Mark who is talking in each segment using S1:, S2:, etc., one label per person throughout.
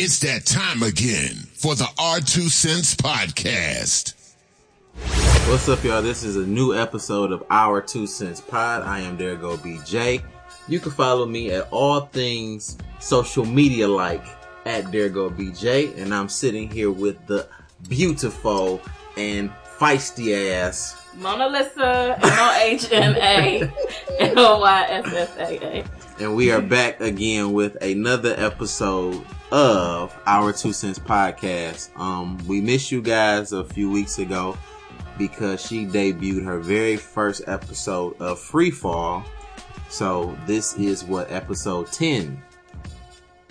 S1: It's that time again for the R2 Cents Podcast.
S2: What's up, y'all? This is a new episode of Our Two Cents Pod. I am There Go BJ. You can follow me at all things social media like at There Go BJ, and I'm sitting here with the beautiful and feisty ass
S3: Mona Lisa, M-O-H-N-A, L-Y-S-S-A-A.
S2: and we are back again with another episode of our two cents podcast um we missed you guys a few weeks ago because she debuted her very first episode of free fall so this is what episode 10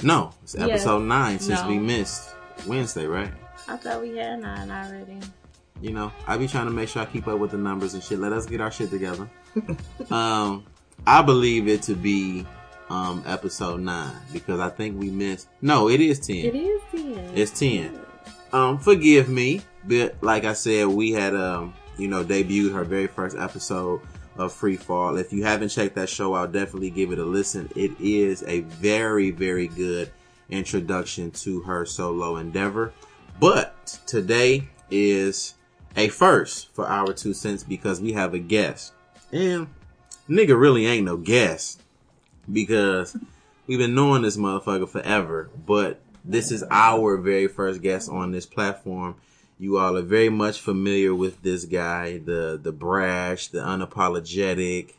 S2: no it's
S3: Yeah.
S2: episode 9 since
S3: No.
S2: we missed wednesday right
S3: I thought we had nine already.
S2: you know, I be trying to make sure I keep up with the numbers and shit. Let us get our shit together. um, I believe it to be um episode nine because I think we missed. No, it is ten.
S3: It is ten.
S2: It's 10. Um, forgive me, but like I said, we had um, you know, debuted her very first episode of Free Fall. If you haven't checked that show out, definitely give it a listen. It is a very, very good introduction to her solo endeavor. But today is a first for our two cents because we have a guest. And nigga really ain't no guest because we've been knowing this motherfucker forever, but this is our very first guest on this platform. You all are very much familiar with this guy, the the brash, the unapologetic,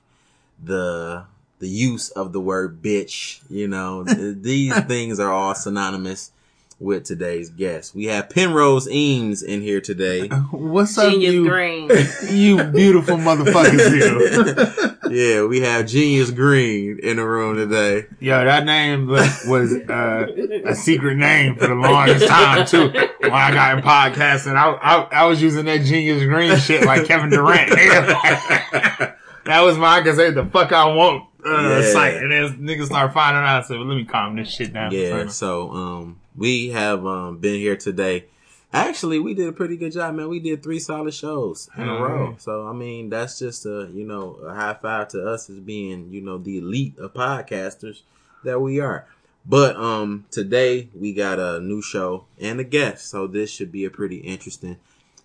S2: the the use of the word bitch. You know, these things are all synonymous with today's guest. We have Penrose Eames in here today.
S4: What's up,
S3: Genius
S4: you,
S3: Green.
S4: you beautiful motherfuckers here?
S2: Yeah, we have Genius Green in the room today.
S4: Yo, that name was, uh, a secret name for the longest time too. When I got in podcasting, I, I I was using that genius green shit like Kevin Durant. that was my I can say the fuck I want uh,
S2: Yeah.
S4: site, and then niggas start finding out. I said, well, let me calm this shit down.
S2: Yeah, so um we have um been here today. Actually, we did a pretty good job, man. We did three solid shows in a
S4: Mhm.
S2: row. So I mean, that's just a you know a high five to us as being you know the elite of podcasters that we are. But um today we got a new show and a guest, so this should be a pretty interesting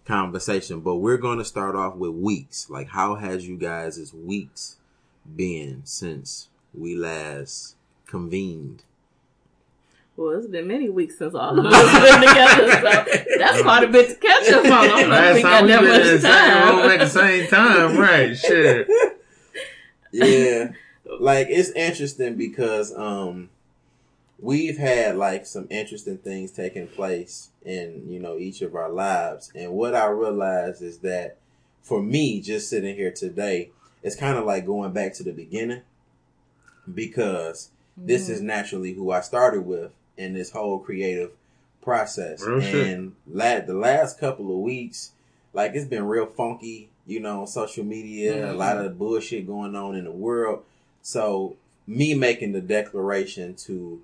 S2: conversation. But we're going to start off with weeks. Like, how has you guys' weeks been since we last convened?
S3: Well, it's been many weeks since all of us have been together, so that's quite a bit to catch up on. I don't
S4: Last
S3: think I
S4: time we
S3: that
S4: been in the
S3: much
S4: same room at the same time, right? Shit.
S2: yeah like it's interesting because um we've had like some interesting things taking place in you know each of our lives and what i realized is that for me just sitting here today it's kind of like going back to the beginning because this is naturally who i started with in this whole creative process
S4: Real
S2: and la- the last couple of weeks like it's been real funky you know on social media a lot of bullshit going on in the world so me making the declaration to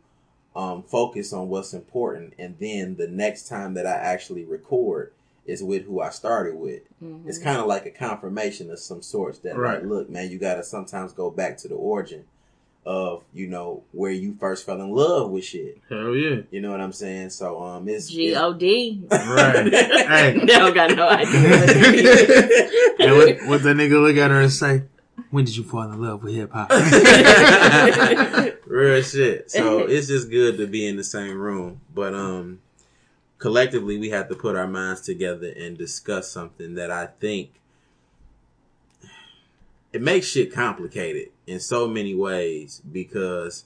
S2: um, focus on what's important, and then the next time that I actually record is with who I started with.
S3: Mhm.
S2: It's kind of like a confirmation of some sorts that,
S4: Right.
S2: like, look, man, you got to sometimes go back to the origin of you know where you first fell in love with shit.
S4: Hell yeah.
S2: You know what I'm saying? So um, it's
S3: G O D.
S4: Right. Hey.
S3: They don't got no idea. what it
S4: And what, what the nigga look at her and say, when did you fall in love with hip hop?
S3: is.
S2: Real shit. So it's just good to be in the same room. But um collectively we have to put our minds together and discuss something that I think it makes shit complicated in so many ways because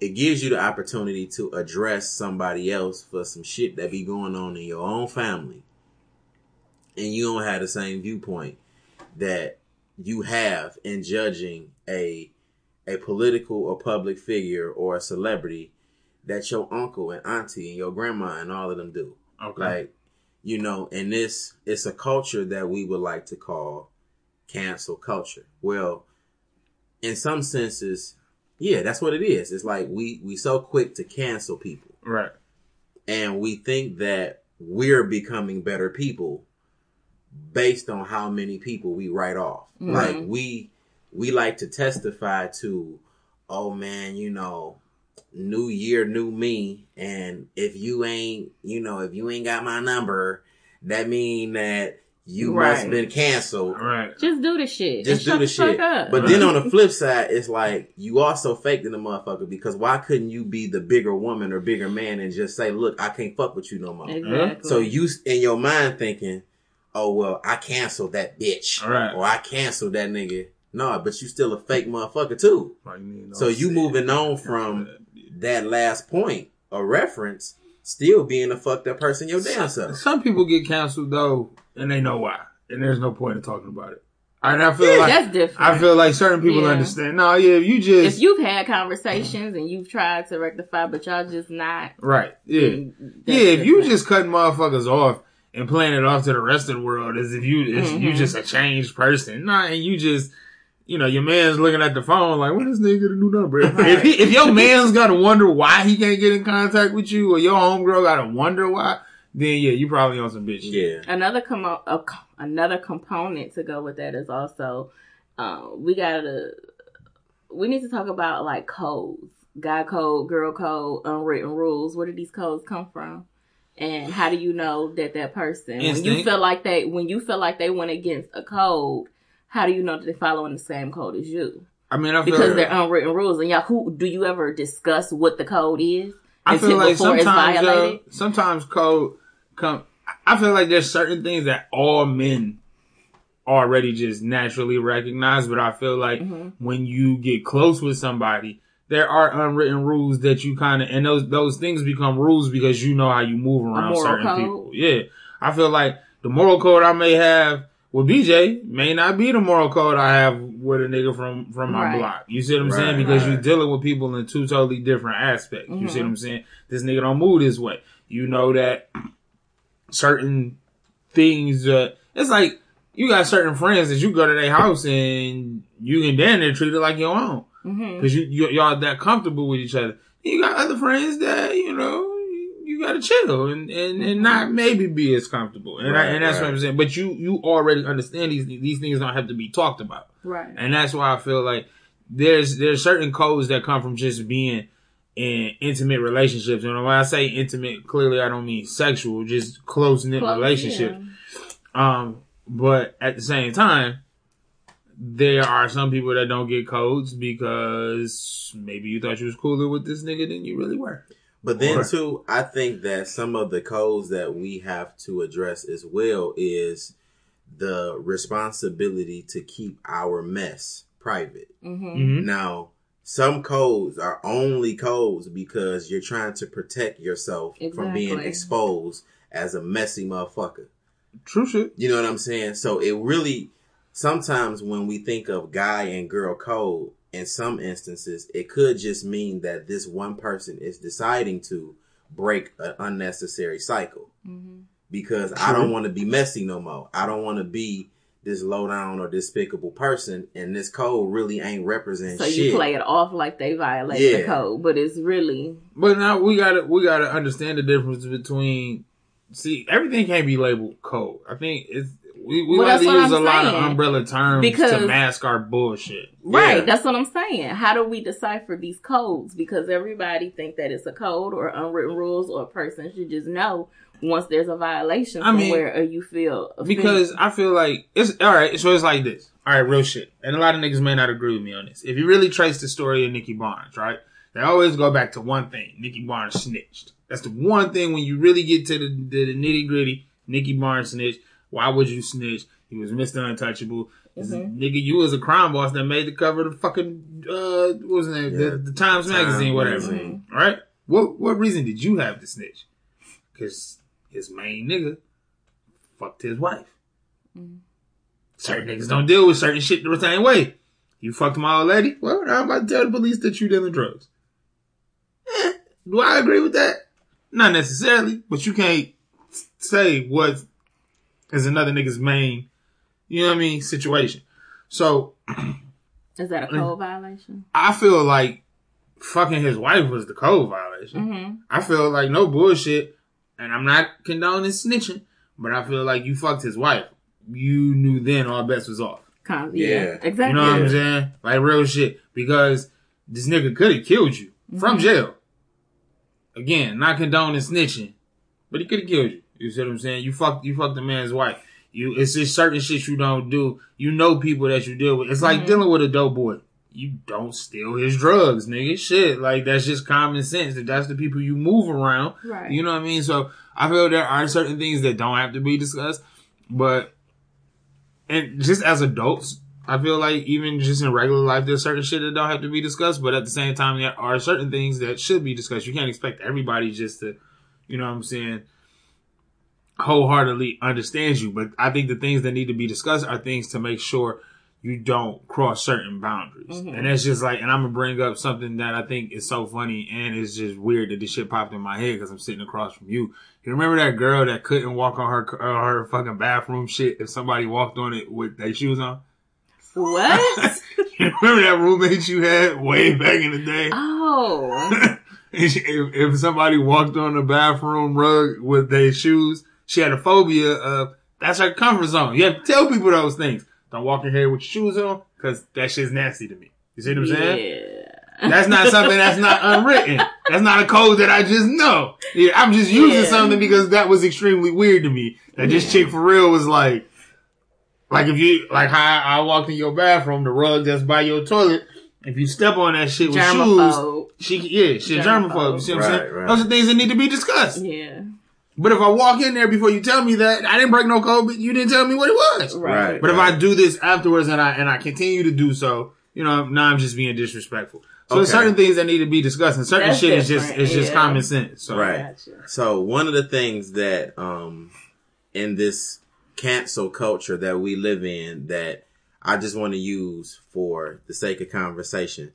S2: it gives you the opportunity to address somebody else for some shit that be going on in your own family. And you don't have the same viewpoint that you have in judging a a political or public figure or a celebrity that your uncle and auntie and your grandma and all of them do.
S4: Okay.
S2: Like, you know, and this it's a culture that we would like to call cancel culture. Well, in some senses, yeah, that's what it is. It's like we we so quick to cancel people
S4: right.
S2: and we think that we're becoming better people based on how many people we write off. Mm-hmm. Like we we like to testify to, oh man, you know, new year, new me, and if you ain't, you know, if you ain't got my number, that mean that you must
S3: Right.
S2: been canceled.
S4: Right.
S3: Just do the shit.
S2: Just
S3: and
S2: do the
S3: shut
S2: shit.
S3: fuck up.
S2: But then on the flip side, it's like you also faked in the motherfucker because why couldn't you be the bigger woman or bigger man and just say, "Look, I can't fuck with you no more."
S3: exactly.
S2: So you in your mind thinking, "Oh well, I canceled that bitch,
S4: Right.
S2: or I canceled that nigga." No, but you still a fake motherfucker too.
S4: Like, you know,
S2: So you moving on from that last point or reference, still being a fucked up person your damn self.
S4: Some people get canceled though, and they know why, and there's no point in talking about it. And I feel like
S3: that's different.
S4: I feel like certain people
S3: Yeah.
S4: understand. No, yeah, if you just
S3: if you've had conversations and you've tried to rectify, but y'all just not.
S4: right, yeah, yeah.
S3: that's
S4: If you just cutting motherfuckers off and playing it off to the rest of the world as if you if you
S3: Mhm.
S4: just a changed person, nah, and you just. You know, your man's looking at the phone like, when this nigga get a new number? If, if, he, if your man's gotta wonder why he can't get in contact with you, or your homegirl gotta wonder why, then yeah, you probably on some bitch. shit.
S2: Yeah.
S3: another com- a, another component to go with that is also uh, we gotta we need to talk about like codes guy code girl code unwritten rules where do these codes come from and how do you know that that person when you feel like they when you feel like they went against a code how do you know that they're following the same code as you
S4: I mean, I feel
S3: because they're unwritten rules and y'all who do you ever discuss what the code is
S4: I feel
S3: until-
S4: like
S3: before it's
S4: sometimes, uh, sometimes code come. I feel like there's certain things that all men already just naturally recognize, but I feel like
S3: Mm-hmm.
S4: when you get close with somebody, there are unwritten rules that you kind of, and those those things become rules because you know how you move around certain
S3: code?
S4: people. Yeah, I feel like the moral code I may have with BJ may not be the moral code I have with a nigga from from my
S3: Right.
S4: block. You see what I'm
S2: Right,
S4: saying? Because
S2: right.
S4: you're dealing with people in two totally different aspects. You see what
S3: Mhm.
S4: I'm saying? This nigga don't move this way. You know that certain things. Uh, it's like you got certain friends that you go to their house and you can damn near treat it like your own because you, you y'all that comfortable with each other. You got other friends that you know you, you got to chill and, and and not maybe be as comfortable. And I, and that's what. I'm saying. But you you already understand these these things don't have to be talked about.
S3: right
S4: And that's why I feel like there's there's certain codes that come from just being in intimate relationships. And when I say intimate, clearly I don't mean sexual, just close knit
S3: Close,
S4: relationships.
S3: yeah.
S4: Um, but at the same time, there are some people that don't get codes because maybe you thought you was cooler with this nigga than you really were.
S2: But then
S4: Or-
S2: too, I think that some of the codes that we have to address as well is the responsibility to keep our mess private.
S3: Mm-hmm.
S4: Mm-hmm.
S2: Now, some codes are only codes because you're trying to protect yourself from being exposed as a messy motherfucker.
S4: True shit.
S2: You know what I'm saying? So it really sometimes when we think of guy and girl code, in some instances, it could just mean that this one person is deciding to break an unnecessary cycle.
S3: Mm-hmm.
S2: Because I don't want to be messy no more. I don't want to be this low down or despicable person, and this code really ain't representing
S3: So
S2: shit.
S3: you play it off like they violated the code, but it's really
S4: But now we gotta we gotta understand the difference between see everything can't be labeled code. I think it's we, we
S3: Well,
S4: like to use
S3: I'm
S4: a lot of umbrella terms to mask our bullshit.
S3: right.
S2: Yeah.
S3: That's what I'm saying. How do we decipher these codes? Because everybody think that it's a code or unwritten rules, or a person should just know once there's a violation
S4: I mean,
S3: somewhere, or you feel offended.
S4: Because I feel like it's all right. So it's like this. All right, real shit. And a lot of niggas may not agree with me on this. If you really trace the story of Nicky Barnes, right? They always go back to one thing: Nicky Barnes snitched. That's the one thing when you really get to the, the, the nitty gritty. Nicky Barnes snitched. Why would you snitch? He was Mr. Untouchable. This is-
S3: Mhm.
S4: Nigga, you was a crime boss that made the cover of the fucking uh, what was the name?
S2: Yeah,
S4: the, the Times
S2: Times
S4: magazine, whatever.
S2: Magazine.
S4: Right? What what reason did you have to snitch? Because his main nigga fucked his wife.
S3: Mhm.
S4: Certain niggas don't deal with certain shit the same way. You fucked my old lady? Well, I'm about to tell the police that you dealing drugs. Eh, do I agree with that? Not necessarily, but you can't say what is another nigga's main, you know what I mean, situation. So
S3: is that a code violation?
S4: I feel like fucking his wife was the code violation.
S3: Mm-hmm.
S4: I feel like no bullshit, and I'm not condoning snitching, but I feel like you fucked his wife. You knew then all bets was off.
S3: Con- yeah,
S2: Yeah.
S3: exactly.
S4: You know what
S2: Yeah.
S4: I'm saying? Like real shit. Because this nigga could have killed you. from jail. Again, not condoning snitching, but he could have killed you. You see what I'm saying? You fucked, you fucked the man's wife. You, it's just certain shit you don't do. You know people that you deal with. It's like
S3: Mhm.
S4: dealing with a dope boy. You don't steal his drugs, nigga. Shit, like that's just common sense. That that's the people you move around.
S3: Right.
S4: You know what I mean? So I feel there are certain things that don't have to be discussed, but and just as adults, I feel like even just in regular life, there's certain shit that don't have to be discussed. But at the same time, there are certain things that should be discussed. You can't expect everybody just to, you know what I'm saying, wholeheartedly understand you. But I think the things that need to be discussed are things to make sure you don't cross certain boundaries.
S3: Mhm.
S4: And that's just like, and I'm gonna bring up something that I think is so funny and it's just weird that this shit popped in my head because I'm sitting across from you. You remember that girl that couldn't walk on her uh, her fucking bathroom shit if somebody walked on it with their shoes on?
S3: What?
S4: You remember that roommate you had way back in the day?
S3: oh.
S4: If, if somebody walked on the bathroom rug with their shoes, she had a phobia of that's her comfort zone. You have to tell people those things. Don't walk in here with your shoes on because that shit's nasty to me. You see what I'm saying?
S3: Yeah.
S4: That's not something that's not unwritten. That's not a code that I just know. Yeah, I'm just using
S3: Yeah.
S4: something because that was extremely weird to me. That this chick for real was like, like if you, like how I walked in your bathroom, the rug that's by your toilet, if you step on that shit with shoes, she, yeah, she a
S3: Germaphobe.
S4: germaphobe. You see what I'm
S2: Right,
S4: saying?
S2: right.
S4: Those are things that need to be discussed.
S3: Yeah.
S4: But if I walk in there before you tell me that, I didn't break no code, but you didn't tell me what it was.
S3: Right.
S4: But if I do this afterwards and I and I continue to do so, you know, now I'm just being disrespectful. So
S2: Okay.
S4: certain things that need to be discussed, and certain
S3: That's
S4: shit is just
S3: different,
S4: is just
S3: yeah.
S4: common sense. So
S2: Right.
S3: Gotcha.
S2: So one of the things that um in this cancel culture that we live in that I just want to use for the sake of conversation,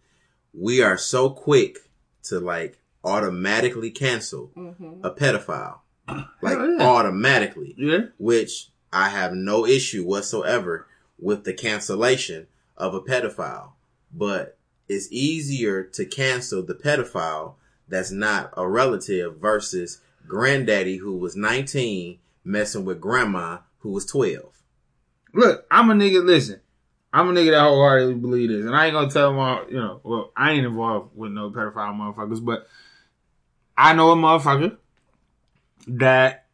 S2: we are so quick to like automatically cancel
S3: hmm
S2: a pedophile. Like
S4: yeah.
S2: automatically.
S4: yeah,
S2: Which I have no issue whatsoever with the cancellation of a pedophile. But it's easier to cancel the pedophile that's not a relative versus granddaddy who was 19 messing with grandma who was 12.
S4: look, I'm a nigga. Listen, I'm a nigga that wholeheartedly believe this, and I ain't gonna tell my, you know, well, I ain't involved with no pedophile motherfuckers, but I know a motherfucker that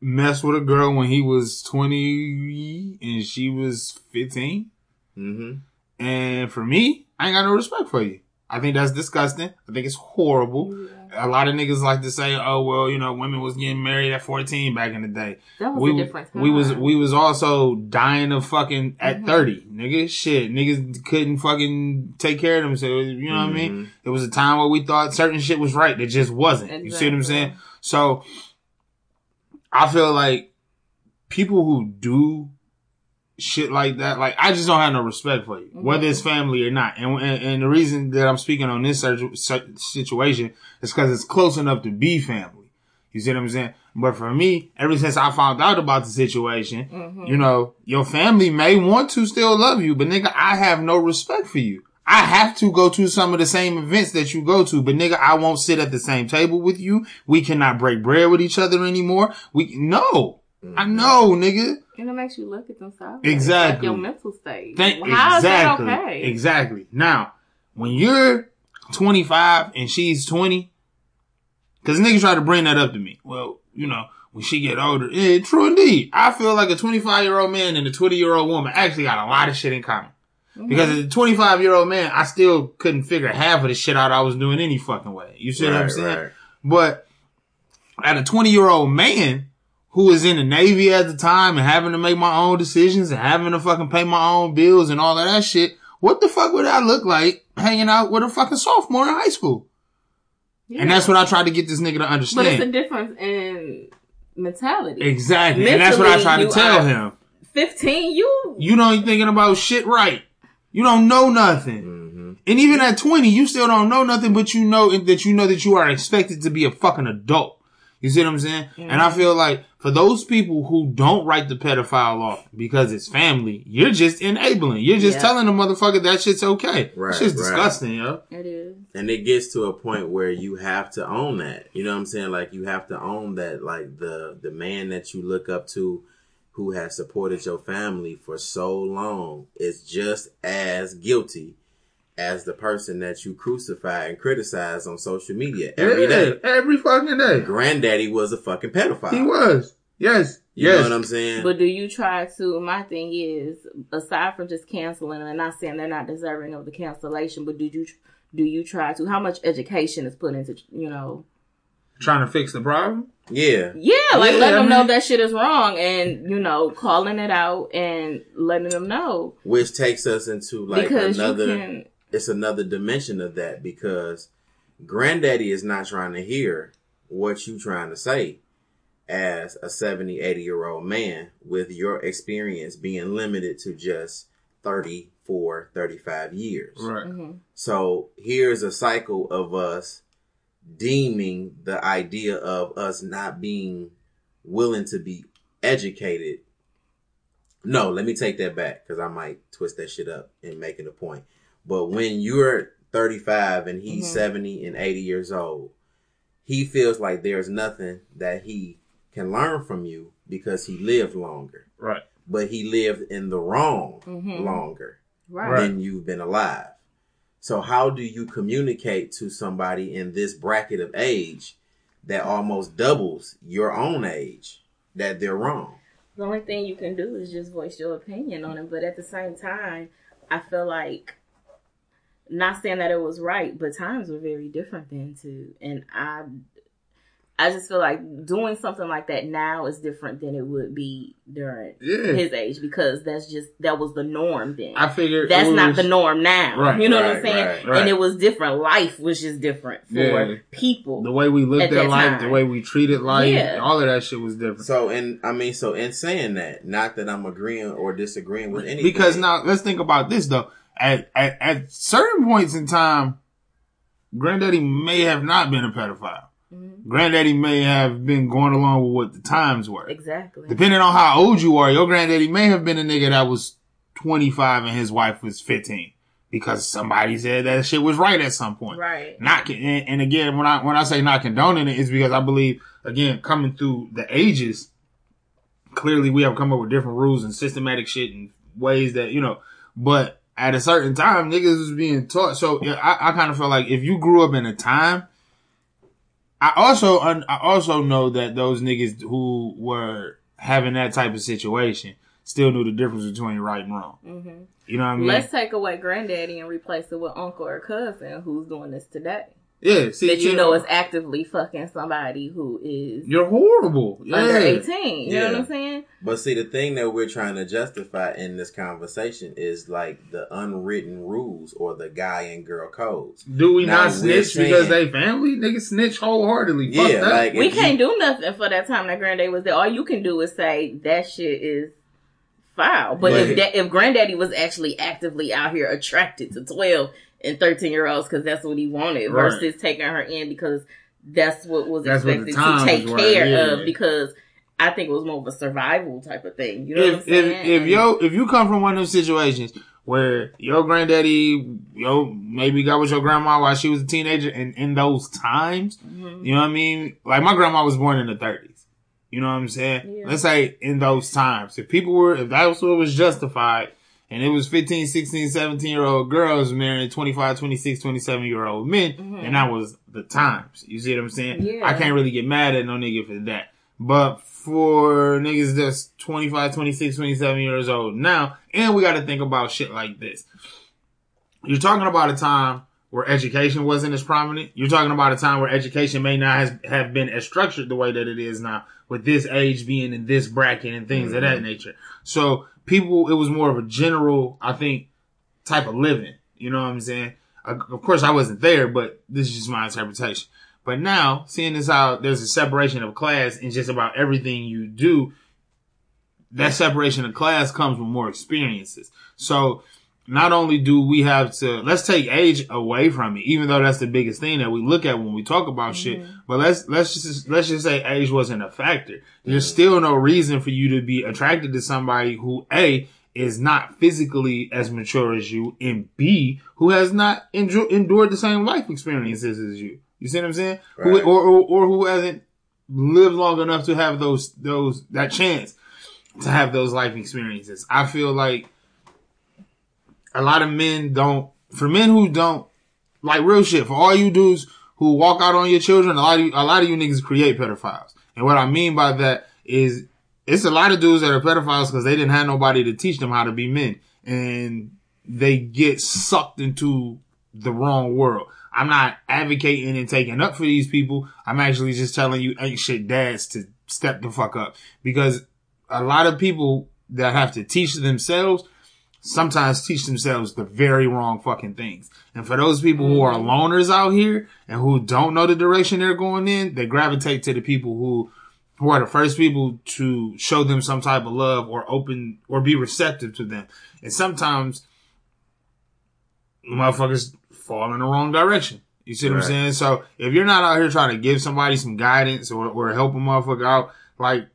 S4: messed with a girl when he was 20 and she was 15.
S2: hmm
S4: And for me, I ain't got no respect for you. I think that's disgusting. I think it's horrible. A lot of niggas like to say, "Oh well, you know, women was getting married at 14 back in the day."
S3: That was
S4: we,
S3: a different time.
S4: we was we was also dying of fucking at
S3: Mhm.
S4: 30, nigga. Shit, niggas couldn't fucking take care of themselves. You know what I mean? It was a time where we thought certain shit was right that just wasn't. You see what I'm saying? So I feel like people who do shit like that, like I just don't have no respect for you,
S3: Mhm.
S4: whether it's family or not. And, and and the reason that I'm speaking on this situ- situ- situation is because it's close enough to be family. You see what I'm saying? But for me, ever since I found out about the situation,
S3: Mhm.
S4: you know, your family may want to still love you, but nigga, I have no respect for you. I have to go to some of the same events that you go to, but nigga, I won't sit at the same table with you. We cannot break bread with each other anymore. We, no. I mm-hmm. know, nigga.
S3: And it makes you look at them sideways.
S4: Exactly.
S3: Like your mental state.
S4: Thank,
S3: How is
S4: exactly.
S3: that okay?
S4: Exactly. Now, when you're 25 and she's 20, cause niggas try to bring that up to me. Well, you know, when she get older, yeah, true indeed. I feel like a 25 year old man and a 20 year old woman actually got a lot of shit in common. Because as a 25 year old man, I still couldn't figure half of the shit out I was doing any fucking way. You see what I'm saying?
S2: right.
S4: But at a 20 year old man who was in the Navy at the time and having to make my own decisions and having to fucking pay my own bills and all of that shit, what the fuck would I look like hanging out with a fucking sophomore in high school?
S3: Yeah.
S4: And that's what I tried to get this nigga to understand.
S3: But it's a difference in mentality.
S4: Exactly. And that's what I tried to tell him.
S3: 15, you.
S4: You don't ain't thinking about shit right. You don't know nothing.
S2: hmm
S4: And even at 20, you still don't know nothing, but you know that you know that you are expected to be a fucking adult. You see what I'm saying? And I feel like for those people who don't write the pedophile off because it's family, you're just enabling. You're just
S3: Yeah.
S4: telling the motherfucker that shit's okay.
S2: Right,
S4: It's shit's
S2: right.
S4: disgusting, yo.
S3: It is.
S2: And it gets to a point where you have to own that. You know what I'm saying? Like you have to own that like the the man that you look up to who has supported your family for so long is just as guilty as the person that you crucify and criticize on social media every day.
S4: Yeah, Every fucking day.
S2: Granddaddy was a fucking pedophile.
S4: He was. Yes.
S2: You
S4: yes.
S2: know what I'm saying?
S3: But do you try to? My thing is, aside from just canceling, and not saying they're not deserving of the cancellation, but do you do you try to? How much education is put into you know?
S4: Trying to fix the problem.
S2: yeah.
S3: Yeah, like
S4: Yeah,
S3: letting
S4: I
S3: them know that shit is wrong, and you know, calling it out and letting them know
S2: Which takes us into like
S3: because
S2: another
S3: you can.
S2: it's another dimension of that because granddaddy is not trying to hear what you trying to say as a 70 80 year old man with your experience being limited to just 34 35 years
S4: Right.
S3: Mhm.
S2: so here's a cycle of us deeming the idea of us not being willing to be educated no let me take that back because i might twist that shit up and make it a point but when you're 35 and he's
S3: Mhm.
S2: 70 and 80 years old he feels like there's nothing that he can learn from you because he lived longer
S4: Right.
S2: but he lived in the wrong
S3: Mhm.
S2: longer
S3: Right.
S2: than you've been alive. So how do you communicate to somebody in this bracket of age that almost doubles your own age that they're wrong?
S3: The only thing you can do is just voice your opinion on it. But at the same time, I feel like not saying that it was right, but times were very different then too. And I I just feel like doing something like that now is different than it would be during
S4: Yeah.
S3: his age because that's just that was the norm then.
S4: I figured
S3: that's
S4: it
S3: not the norm now.
S4: Right,
S3: you know what I'm saying?
S2: right,
S4: right.
S3: And it was different. Life was just different for
S4: Yeah.
S3: people.
S4: The way we lived
S3: At
S4: that
S3: that
S4: life, the way we treated life,
S3: Yeah.
S4: all of that shit was different.
S2: So and I mean so in saying that, not that I'm agreeing or disagreeing with anything.
S4: Because now let's think about this though. At, at at certain points in time, Granddaddy may have not been a pedophile.
S3: Mhm.
S4: Granddaddy may have been going along with what the times were.
S3: Exactly.
S4: Depending on how old you are, your granddaddy may have been a nigga that was 25 and his wife was 15 because somebody said that shit was right at some point.
S3: Right.
S4: Not, and, and again, when I, when I say not condoning it, it's because I believe, again, coming through the ages, clearly we have come up with different rules and systematic shit and ways that, you know, but at a certain time, niggas was being taught. So I, I kind of feel like if you grew up in a time, I also, un, I also know that those niggas who were having that type of situation still knew the difference between right and wrong.
S3: hmm
S4: You know what I mean?
S3: Let's take away granddaddy and replace it with uncle or cousin who's doing this today.
S4: Yeah, see,
S3: that you know is actively fucking somebody who is
S4: you're horrible. Yeah.
S3: under 18. You know what
S2: Yeah.
S3: I'm saying?
S2: But see, the thing that we're trying to justify in this conversation is like the unwritten rules or the guy and girl codes.
S4: Do we
S2: Now,
S4: not
S2: we're
S4: snitch because they family? Niggas snitch wholeheartedly. Fuck
S2: Yeah,
S4: that.
S2: like-
S3: We can't do nothing for that time that granddaddy was there. All you can do is say that shit is foul. But,
S2: But-
S3: if that, if granddaddy was actually actively out here attracted to 12 and 13 year olds because that's what he wanted
S4: Right.
S3: versus taking her in because that's what was
S4: That's what
S3: expected to take
S4: were,
S3: care
S4: yeah.
S3: of because I think it was more of a survival type of thing. You know what
S4: if if if yo if you come from one of those situations where your granddaddy yo maybe got with your grandma while she was a teenager and in those times,
S3: Mhm.
S4: you know what I mean? Like my grandma was born in the thirties. You know what I'm saying?
S3: Yeah.
S4: Let's say in those times. If people were if that was what was justified and it was 15, 16, 17 year old girls marrying 25, 26, 27 year old men,
S3: Mhm.
S4: and that was the times. You see what I'm saying?
S3: Yeah.
S4: I can't really get mad at no nigga for that. But for niggas that's 25, 26, 27 years old now, and we got to think about shit like this. You're talking about a time where education wasn't as prominent. You're talking about a time where education may not has, have been as structured the way that it is now, with this age being in this bracket and things of that nature. So people, it was more of a general, I think, type of living. You know what I'm saying? Of course, I wasn't there, but this is just my interpretation. But now, seeing this how there's a separation of class in just about everything you do, that separation of class comes with more experiences. So not only do we have to, let's take age away from it, even though that's the biggest thing that we look at when we talk about shit. Mm-hmm. But let's, let's just, let's just say age wasn't a factor. There's still no reason for you to be attracted to somebody who A, is not physically as mature as you, and B, who has not enjo- endured the same life experiences as you. You see what I'm saying? Who,
S2: Right.
S4: or, or, or who hasn't lived long enough to have those, those, that chance to have those life experiences. I feel like a lot of men don't for men who don't like real shit, for all you dudes who walk out on your children, a lot of you, a lot of you niggas create pedophiles. And what I mean by that is it's a lot of dudes that are pedophiles because they didn't have nobody to teach them how to be men and they get sucked into the wrong world. I'm not advocating and taking up for these people. I'm actually just telling you ain't shit dads to step the fuck up because a lot of people that have to teach themselves sometimes teach themselves the very wrong fucking things. And for those people who are loners out here and who don't know the direction they're going in, they gravitate to the people who who are the first people to show them some type of love or open or be receptive to them. And sometimes motherfuckers fall in the wrong direction. You see what
S2: Right.
S4: I'm saying? So if you're not out here trying to give somebody some guidance or, or help a motherfucker out, like,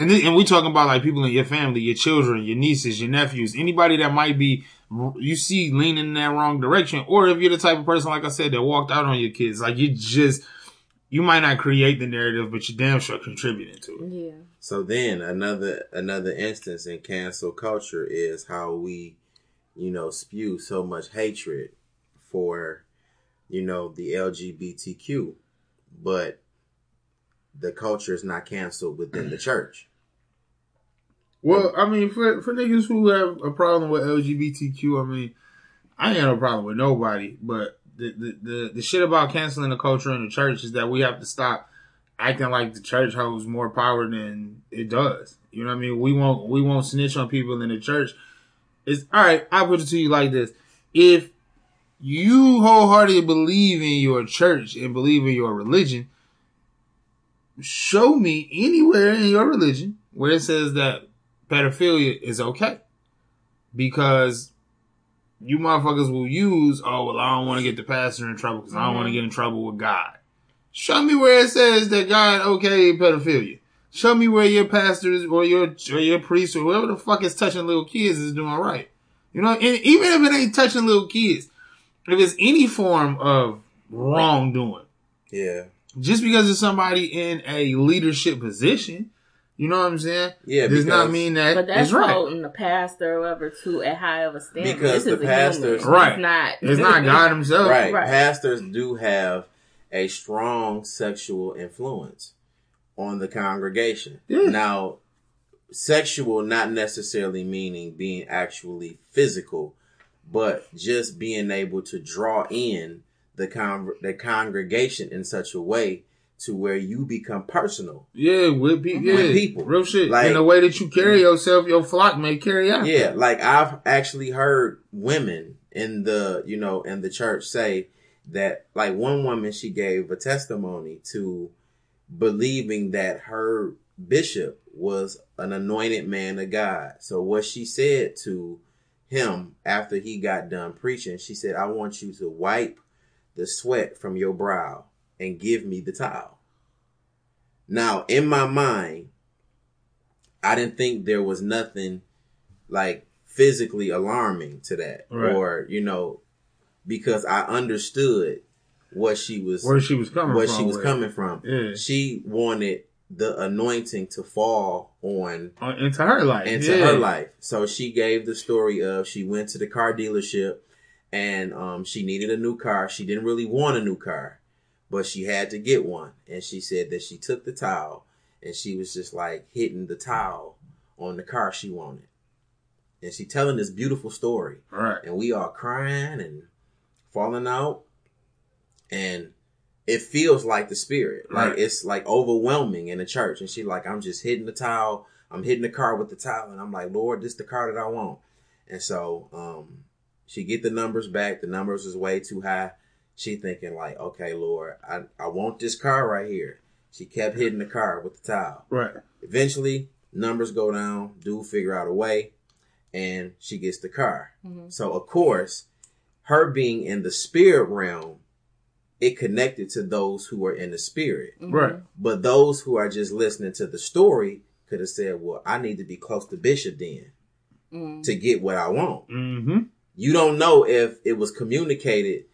S4: and then, and we talking about like people in your family, your children, your nieces, your nephews, anybody that might be you see leaning in that wrong direction, or if you're the type of person, like I said, that walked out on your kids, like you just you might not create the narrative, but you damn sure contributing to it.
S3: Yeah.
S2: So then another another instance in cancel culture is how we, you know, spew so much hatred for, you know, the LGBTQ, but the culture is not canceled within the church.
S4: Well, I mean, for for niggas who have a problem with LGBTQ, I mean, I ain't got no problem with nobody, but the the the, the shit about canceling the culture in the church is that we have to stop acting like the church holds more power than it does. You know what I mean? We won't we won't snitch on people in the church. It's all right. I'll put it to you like this: if you wholeheartedly believe in your church and believe in your religion, show me anywhere in your religion where it says that pedophilia is okay. Because you motherfuckers will use, oh, well, I don't want to get the pastor in trouble because I don't want to mm-hmm. get in trouble with God. Show me where it says that God okay pedophilia. Show me where your pastors or your or your priest or whoever the fuck is touching little kids is doing right. You know, and even if it ain't touching little kids, if it's any form of wrongdoing,
S2: Yeah.
S4: just because it's somebody in a leadership position, you know what I'm saying?
S2: Yeah,
S4: does not mean that
S3: But that's
S4: it's right.
S3: holding the pastor or whatever to a high of a standard.
S2: Because
S3: this
S2: the
S3: is a
S2: pastors-
S4: Right.
S3: It's not.
S4: It's not God Himself.
S2: Right.
S3: Right.
S2: Pastors do have a strong sexual influence on the congregation.
S4: Yeah.
S2: Now, sexual not necessarily meaning being actually physical, but just being able to draw in the con- the congregation in such a way to where you become personal.
S4: Yeah, with, pe- yeah,
S2: With people.
S4: real shit.
S2: Like-
S4: In the way that you carry yourself, your flock may carry out.
S2: Yeah, like I've actually heard women in the, you know, in the church say that like one woman she gave a testimony to believing that her bishop was an anointed man of God. So what she said to him after he got done preaching, she said, I want you to wipe the sweat from your brow and give me the towel. Now, in my mind, I didn't think there was nothing like physically alarming to that
S4: Right.
S2: or, you know, because I understood what she was
S4: Where she was coming
S2: what
S4: from.
S2: she was coming from.
S4: Yeah.
S2: She wanted the anointing to fall on
S4: Uh, into her life.
S2: into
S4: yeah.
S2: her life. So she gave the story of she went to the car dealership and um, she needed a new car. She didn't really want a new car, but she had to get one. And she said that she took the towel and she was just like hitting the towel on the car she wanted. And she telling this beautiful story.
S4: Right.
S2: and we are crying and falling out. And it feels like the spirit. Like
S4: Right.
S2: it's like overwhelming in the church. And she like i'm just hitting the towel. I'm hitting the car with the towel. And i'm like lord this the car that i want. And so um she get the numbers back. The numbers is way too high she thinking like okay lord i, I want this car right here she kept hitting the car with the towel
S4: Right.
S2: eventually numbers go down dude figure out a way and she gets the car
S3: Mhm.
S2: so of course her being in the spirit realm it connected to those who are in the spirit
S3: Mhm.
S4: Right.
S2: but those who are just listening to the story could have said well i need to be close to bishop then
S3: Mhm.
S2: to get what i want
S4: Mm-hmm.
S2: you don't know if it was communicated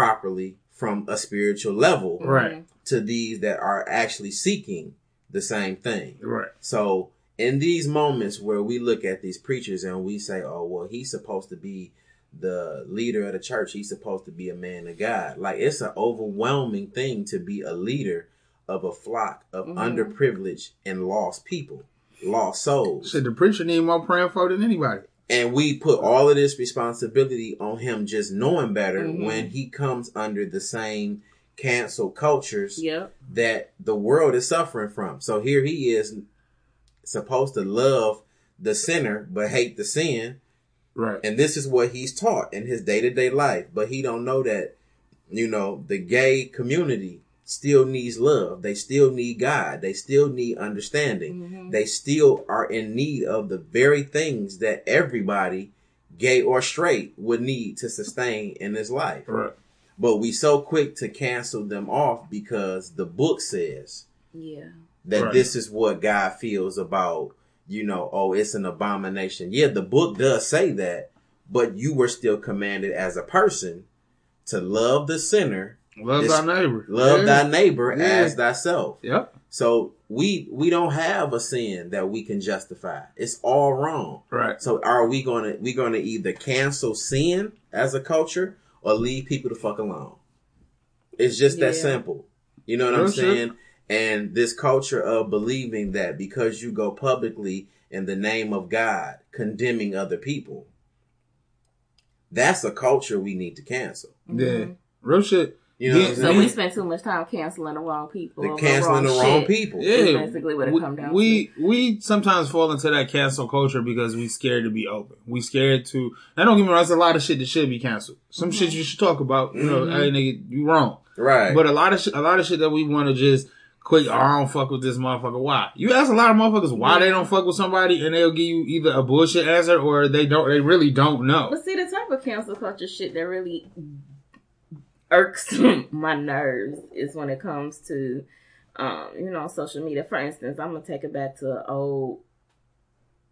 S2: properly from a spiritual level
S4: Right.
S2: to these that are actually seeking the same thing
S4: Right.
S2: so in these moments where we look at these preachers and we say, "Oh, well, he's supposed to be the leader of the church, he's supposed to be a man of God. Like it's an overwhelming thing to be a leader of a flock of
S3: Mhm.
S2: underprivileged and lost people, lost souls.
S4: Should the preacher need more praying for than anybody.
S2: And we put all of this responsibility on him just knowing better
S3: Mhm.
S2: when he comes under the same cancel cultures
S3: Yep.
S2: that the world is suffering from. So here he is supposed to love the sinner but hate the sin.
S4: Right.
S2: And this is what he's taught in his day to day life. But he don't know that, you know, the gay community still needs love. They still need God. They still need understanding.
S3: Mhm.
S2: They still are in need of the very things that everybody, gay or straight, would need to sustain in this life.
S4: Right.
S2: But we so quick to cancel them off because the book says
S3: Yeah.
S2: that
S4: Right.
S2: this is what God feels about, you know, oh, it's an abomination. Yeah, the book does say that, but you were still commanded as a person to love the sinner,
S4: Love
S2: This-
S4: thy neighbor.
S2: love
S4: Yeah.
S2: thy neighbor
S4: Yeah.
S2: as thyself.
S4: Yep.
S2: So we we don't have a sin that we can justify. It's all wrong.
S4: Right.
S2: So are we gonna we gonna either cancel sin as a culture or leave people to fuck alone? It's just that simple. You know what I'm
S4: Real shit.
S2: saying? And this culture of believing that because you go publicly in the name of God condemning other people, that's a culture we need to cancel.
S4: Yeah.
S3: Mhm.
S4: Real shit.
S2: You know
S4: Yeah,
S2: what I'm
S3: So we spend too much time canceling the wrong people.
S2: The canceling the wrong
S3: shit.
S2: people.
S4: Yeah.
S3: Basically what it
S4: we,
S3: come down
S4: we, we sometimes fall into that cancel culture because we scared to be open. We scared to. I don't get me wrong. There's a lot of shit that should be canceled. Some shit you should talk about. You know,
S2: Mhm.
S4: hey nigga, you wrong.
S2: Right.
S4: But a lot of shit, a lot of shit that we want to just quick. Oh, I don't fuck with this motherfucker. Why? You ask a lot of motherfuckers why they don't fuck with somebody, and they'll give you either a bullshit answer or they don't. They really don't know.
S3: But see, the type of cancel culture shit that really irks my nerves is when it comes to, um, you know, social media. For instance, I'm gonna take it back to an old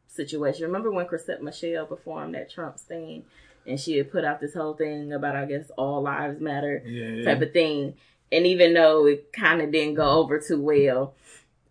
S3: situation. Remember when Chrisette Michele performed that Trump thing, and she had put out this whole thing about, I guess, all lives matter
S4: Yeah.
S3: type of thing. And even though it kind of didn't go over too well,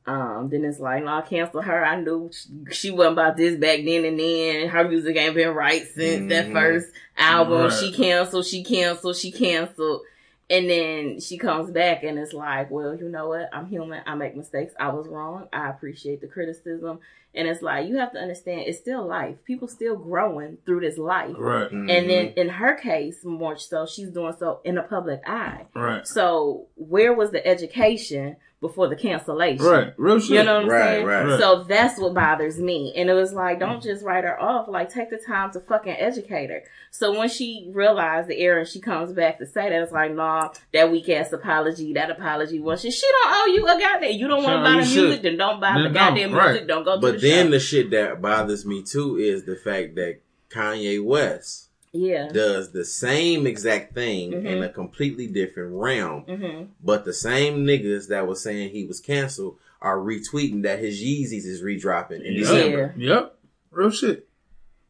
S3: um, then it's like, no, I cancel her. I knew she, she wasn't about this back then and then. Her music ain't been right since that
S2: Mhm.
S3: first album.
S4: Right.
S3: She canceled, she canceled, she canceled. And then she comes back and it's like, well, you know what? I'm human. I make mistakes. I was wrong. I appreciate the criticism. And it's like, you have to understand, it's still life. People still growing through this life.
S4: Right.
S2: Mhm.
S3: And then in her case, more so, she's doing so in the public eye.
S4: Right.
S3: So where was the education before the cancellation?
S4: Right. Real shit.
S3: You know what I'm
S2: Right,
S3: saying?
S2: right.
S4: Right.
S3: So that's what bothers me. And it was like, don't just write her off. Like, take the time to fucking educate her. So when she realized the error and she comes back to say that, it's like, nah, that weak ass apology, that apology was shit. She don't owe you a goddamn. You don't want to buy the music, then don't buy the goddamn
S4: don't, right.
S3: music. Don't go to
S2: But
S3: the
S2: then the shit that bothers me too is the fact that Kanye West
S3: yeah.
S2: does the same exact thing
S3: Mhm.
S2: in a completely different realm.
S3: hmm
S2: But the same niggas that was saying he was canceled are retweeting that his Yeezys is redropping in
S4: Yep.
S2: December.
S4: Yep. Real shit.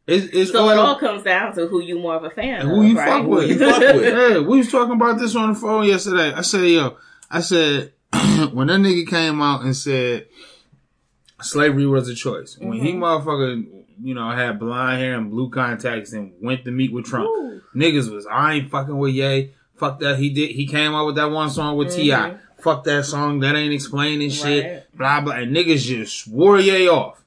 S4: It's, it's
S3: So it all comes down to who you more of a fan
S4: And
S3: of,
S4: who you
S3: right?
S4: fuck with.
S2: Who you fuck with.
S4: Hey, we was talking about this on the phone yesterday. I said, yo, I said, when that nigga came out and said slavery was a choice, when he
S3: Mhm.
S4: motherfucker, you know, had blonde hair and blue contacts and went to meet with Trump,
S3: Ooh.
S4: niggas was, I ain't fucking with Ye. Fuck that. He did, he came out with that one song with
S3: Mhm.
S4: T.I. Fuck that song. That ain't explaining shit. Blah, blah. And niggas just swore Ye off.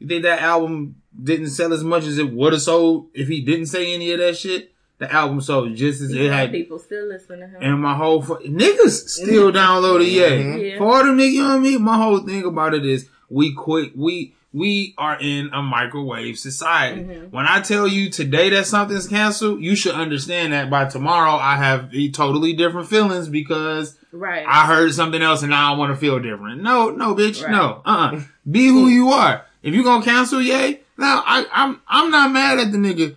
S4: You think that album didn't sell as much as it would have sold if he didn't say any of that shit? The album sold just as
S3: You
S4: it had.
S3: people still listen to him.
S4: And my whole fu- niggas still downloaded Ye.
S3: Yeah.
S4: For all them niggas, you know what I mean? My whole thing about it is we quit. We we are in a microwave society.
S3: Mhm.
S4: When I tell you today that something's canceled, you should understand that by tomorrow I have totally different feelings because
S3: right.
S4: I heard something else and now I want to feel different. No, no, bitch,
S3: Right.
S4: no. Uh, uh Be who you are. If you gonna cancel, yay. Now I, I'm I'm not mad at the nigga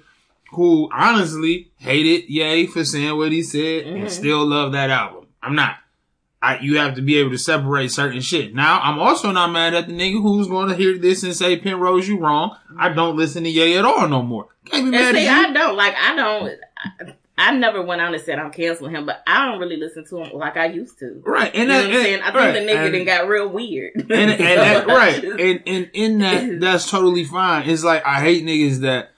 S4: who honestly hated Ye for saying what he said
S3: Mhm.
S4: and still love that album. I'm not. I, you have to be able to separate certain shit. Now, I'm also not mad at the nigga who's going to hear this and say, Penrose, you wrong. I don't listen to Ye at all no more. Can't be mad
S3: And see,
S4: at you.
S3: I don't like. I don't. I, I never went on and said I'm canceling him, but I don't really listen to him like I used to.
S4: right.
S3: You
S4: And
S3: know
S4: that,
S3: what I'm saying? I think
S4: right,
S3: the nigga
S4: and-
S3: then got real weird.
S4: and, and that, right, and, and in that, that's totally fine. It's like I hate niggas that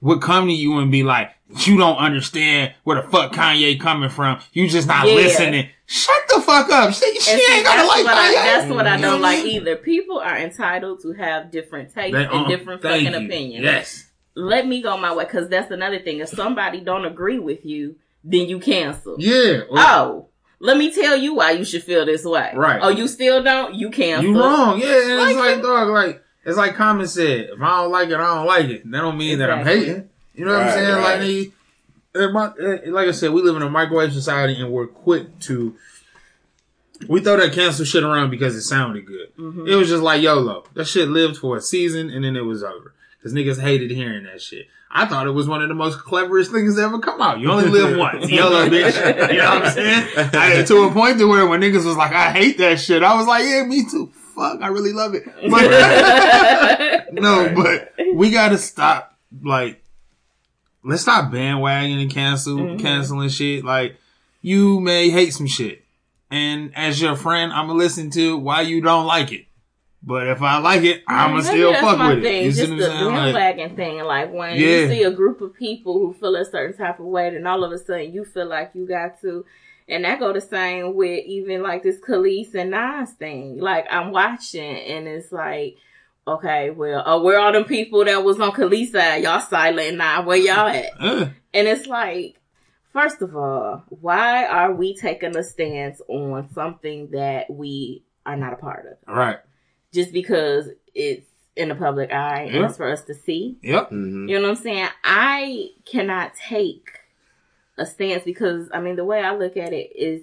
S4: would come to you and be like, you don't understand where the fuck Kanye coming from. You just not
S3: Yeah.
S4: listening. Shut the fuck up. She, she
S3: see,
S4: ain't
S3: that's
S4: like
S3: what I,
S4: Kanye.
S3: that's what I
S4: know
S3: don't like either. People are entitled to have different tastes
S4: They
S3: and different fucking
S4: you.
S3: opinions.
S4: Yes.
S3: Let me go my way because that's another thing. If somebody don't agree with you, then you cancel.
S4: Yeah.
S3: Oh, let me tell you why you should feel this way.
S4: Right.
S3: Oh, you still don't? You cancel.
S4: You wrong. Yeah. And it's
S3: Like-
S4: like, dog, like, it's like Common said, if I don't like it, I don't like it. That don't mean that I'm hating. You know what I'm saying?
S2: right.
S4: Like, they, eh, my, like I said, we live in a microwave society and we're quick to, we throw that cancel shit around because it sounded good.
S3: Mm-hmm.
S4: It was just like YOLO. That shit lived for a season and then it was over. Cause niggas hated hearing that shit. I thought it was one of the most cleverest things to ever come out. You only live once. YOLO, bitch. You know what I'm saying? I, to a point to where when niggas was like, I hate that shit, I was like, yeah, me too. Fuck, I really love it. But, no, but we gotta stop, like, let's stop bandwagoning and cancel,
S3: Mm-hmm.
S4: canceling shit. Like, you may hate some shit. And as your friend, I'm gonna listen to why you don't like it. But if I like it, I'm gonna
S3: Maybe
S4: still
S3: that's
S4: fuck with
S3: thing,
S4: it. You see
S3: just the
S4: saying? Like,
S3: bandwagon thing. Like when
S4: Yeah.
S3: you see a group of people who feel a certain type of way, and all of a sudden you feel like you got to. And that go the same with even like this Kelis and Nas thing. Like I'm watching, and it's like, okay, well, uh, where are them people that was on Kelis side? Y'all silent now. Where y'all at? And it's like, first of all, why are we taking a stance on something that we are not a part of?
S4: right.
S3: Just because it's in the public eye and it's for us to see.
S4: Yep.
S2: Mhm.
S3: You know what I'm saying? I cannot take a stance because I mean the way I look at it is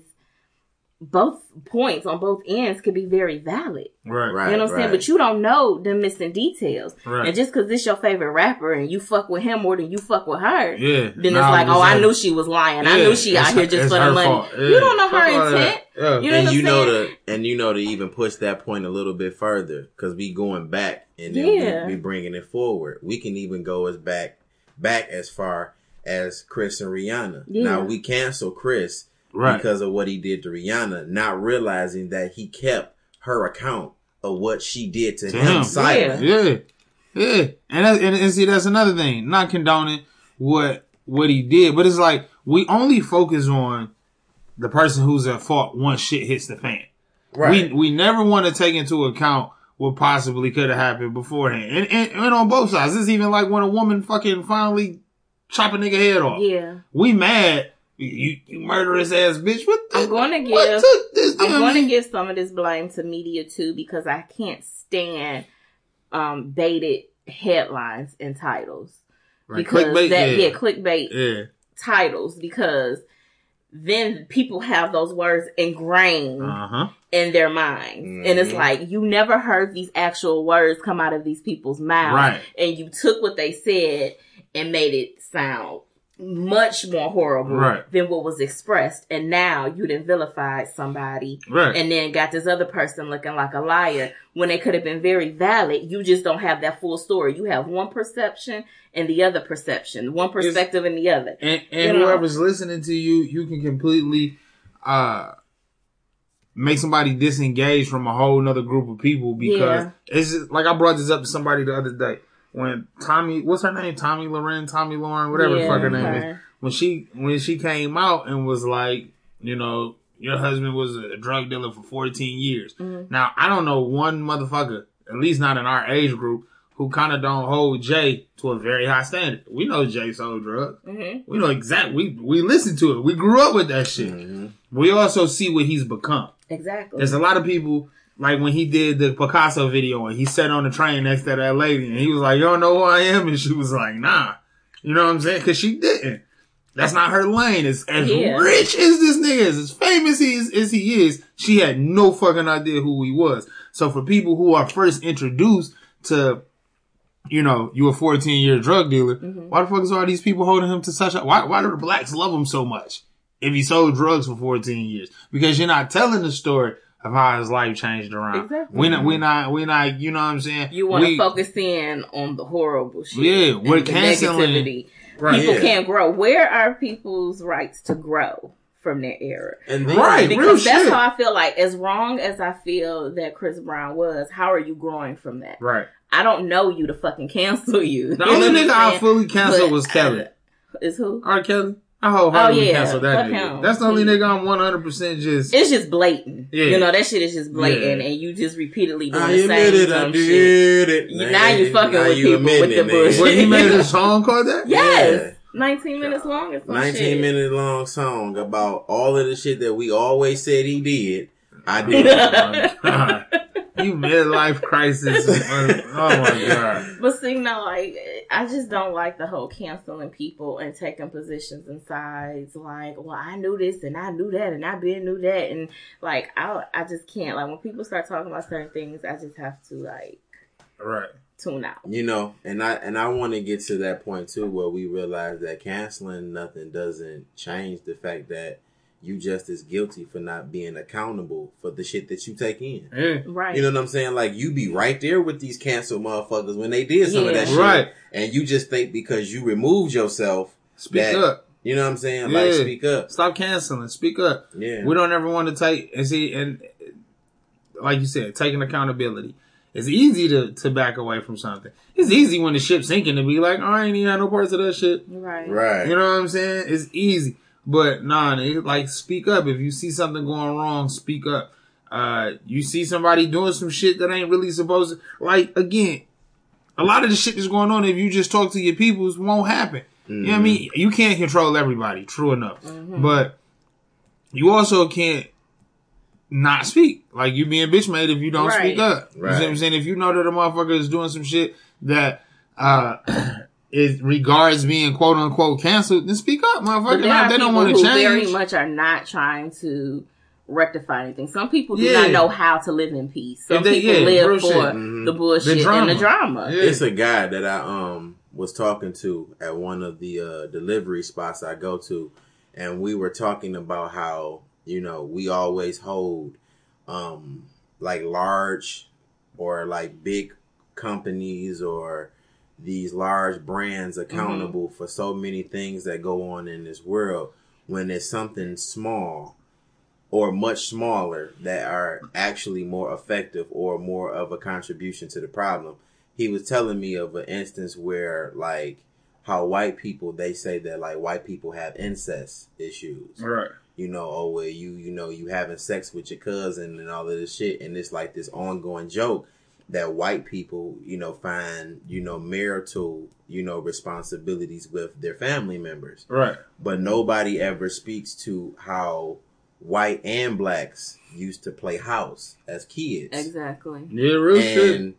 S3: both points on both ends could be very valid.
S4: Right.
S2: Right.
S3: You know what I'm saying? But you don't know the missing details.
S4: Right.
S3: And just because this your favorite rapper and you fuck with him more than you fuck with her,
S4: Yeah.
S3: then
S4: Nah,
S3: it's like,
S4: just
S3: oh, I knew she was lying. I knew she out here just for the money.
S4: Yeah.
S3: You don't know her
S4: Fuck all that.
S3: intent.
S4: Yeah.
S3: You know
S2: and
S3: what
S2: you
S3: I'm
S2: know
S3: saying?
S2: to and you know to even push that point a little bit further because we going back and then
S3: Yeah.
S2: we, we bringing it forward. We can even go as back back as far as Chris and Rihanna.
S3: Yeah.
S2: Now we cancel Chris
S4: Right.
S2: because of what he did to Rihanna, not realizing that he kept her account of what she did to,
S4: To
S2: him,
S4: him.
S2: silent.
S4: Yeah, yeah, and, that, and and see that's another thing. Not condoning what what he did, but it's like we only focus on the person who's at fault once shit hits the fan.
S2: Right.
S4: We we never want to take into account what possibly could have happened beforehand, and, and and on both sides. It's even like when a woman fucking finally chop a nigga head off.
S3: Yeah.
S4: We mad. You, you murderous ass bitch. What the,
S3: I'm going to give
S4: this
S3: I'm going to give some of this blame to media too because I can't stand um baited headlines and titles.
S4: Like
S3: because
S4: clickbait,
S3: that
S4: yeah.
S3: yeah, clickbait
S4: yeah.
S3: titles because then people have those words ingrained
S4: Uh huh.
S3: in their minds. And it's
S2: Mhm.
S3: like you never heard these actual words come out of these people's mouths.
S4: Right.
S3: And you took what they said and made it sound much more horrible
S4: Right.
S3: than what was expressed. And now you done vilified somebody
S4: Right.
S3: and then got this other person looking like a liar when they could have been very valid. You just don't have that full story. You have one perception and the other perception, one perspective and the other.
S4: and, and
S3: You know.
S4: whoever's listening to you, you can completely uh make somebody disengage from a whole nother group of people because
S3: Yeah.
S4: it's just, like I brought this up to somebody the other day when Tommy, what's her name, Tommy Loren, Tommy Lauren, whatever the
S3: Yeah,
S4: fuck her name is, when she when she came out and was like, you know, your husband was a drug dealer for 14 years.
S3: Mhm.
S4: Now I don't know one motherfucker, at least not in our age group, who kind of don't hold Jay to a very high standard. We know Jay sold drugs.
S3: hmm
S4: We know exactly. We we listen to it. We grew up with that shit.
S2: Mhm.
S4: We also see what he's become.
S3: Exactly.
S4: There's a lot of people like when he did the Picasso video and he sat on the train next to that lady and he was like, "You don't know who I am," and she was like, "Nah." You know what I'm saying? Because she didn't. That's not her lane. As, as
S3: Yeah.
S4: rich as this nigga is, as famous he is, as he is, she had no fucking idea who he was. So for people who are first introduced to, you know, you a 14 year drug dealer,
S3: Mm-hmm.
S4: why the fuck is all these people holding him to such a, why, why do the blacks love him so much? If he sold drugs for 14 years, because you're not telling the story of how his life changed around.
S3: Exactly.
S4: We not, we not, we not, you know what I'm saying?
S3: You want to focus in on the horrible shit.
S4: Yeah, we're
S3: and the
S4: canceling-
S3: negativity.
S4: Right.
S3: People
S2: Yeah.
S3: can't grow. Where are people's rights to grow from their era?
S2: And then,
S4: Right. real
S3: Because that's
S4: shit.
S3: how I feel like, as wrong as I feel that Chris Brown was, how are you growing from that?
S4: Right.
S3: I don't know you to fucking cancel you.
S4: The
S3: You
S4: only nigga I fully canceled
S3: But,
S4: was Kelly.
S3: Is who?
S4: R. Kelly. I wholeheartedly
S3: Oh, yeah.
S4: that
S3: Fuck
S4: nigga.
S3: him.
S4: That's the only nigga I'm 100% just.
S3: It's just blatant.
S4: Yeah.
S3: You know, that shit is just blatant
S4: Yeah.
S3: and you just repeatedly doing
S2: I
S3: the same
S2: it, I
S3: dumb shit.
S2: did it.
S3: You- now you fucking with
S2: you
S3: people with the
S2: it,
S3: bullshit.
S4: What, he made a song called that?
S3: Yes. 19 minutes long is some
S2: 19
S3: shit.
S2: minute long song about all of the shit that we always said he did. I did.
S4: Oh, My God. You midlife crisis. oh my god.
S3: But see, no, like I just don't like the whole canceling people and taking positions and sides. Like, well, I knew this and I knew that and I been knew that and like I, I just can't. Like when people start talking about certain things, I just have to like
S4: Right.
S3: tune out.
S2: you know, and I and I want to get to that point too, where we realize that canceling nothing doesn't change the fact that you just as guilty for not being accountable for the shit that you take in.
S4: Yeah.
S3: Right.
S2: You know what I'm saying? Like you be right there with these canceled motherfuckers when they did some of that shit,
S4: Right.
S2: and you just think because you removed yourself,
S4: Speak
S2: That-
S4: up.
S2: you know what I'm saying? Like speak up.
S4: Stop canceling. Speak up.
S2: Yeah.
S4: We don't ever want to take and see and like you said, taking accountability. It's easy to, to back away from something. It's easy when the ship's sinking to be like, oh, I ain't even had no parts of that shit.
S3: right.
S2: Right.
S4: You know what I'm saying? It's easy. But nah, nigga, like speak up. If you see something going wrong, speak up. Uh, you see somebody doing some shit that ain't really supposed to, like, again, a lot of the shit that's going on, if you just talk to your peoples, won't happen. You know what I mean? You can't control everybody, true enough. But you also can't not speak. Like you being bitch made if you don't
S3: Right.
S4: speak up. You see what I'm saying? If you know that a motherfucker is doing some shit that uh is regards being quote unquote canceled, then speak up,
S3: But
S4: motherfucker.
S3: there
S4: They don't want to
S3: who
S4: change.
S3: very much are not trying to rectify anything. Some people do
S4: Yeah.
S3: not know how to live in peace. Some
S4: they-
S3: people
S4: yeah,
S3: live for
S4: shit.
S2: Mhm.
S3: the bullshit
S4: The
S3: and the drama.
S4: Yeah.
S2: It's a guy that I um was talking to at one of the uh, delivery spots I go to, and we were talking about how you know we always hold um like large or like big companies or these large brands mm-hmm. accountable for so many things that go on in this world when it's something small or much smaller that are actually more effective or more of a contribution to the problem. He was telling me of an instance where like how white people they say that like white people have incest issues.
S4: Right.
S2: You know, oh well you you know you having sex with your cousin and all of this shit and it's like this ongoing joke that white people, you know, find, you know, marital, you know, responsibilities with their family members
S4: Right.
S2: but nobody ever speaks to how white and blacks used to play house as kids.
S3: Exactly.
S4: Yeah, real shit.
S2: And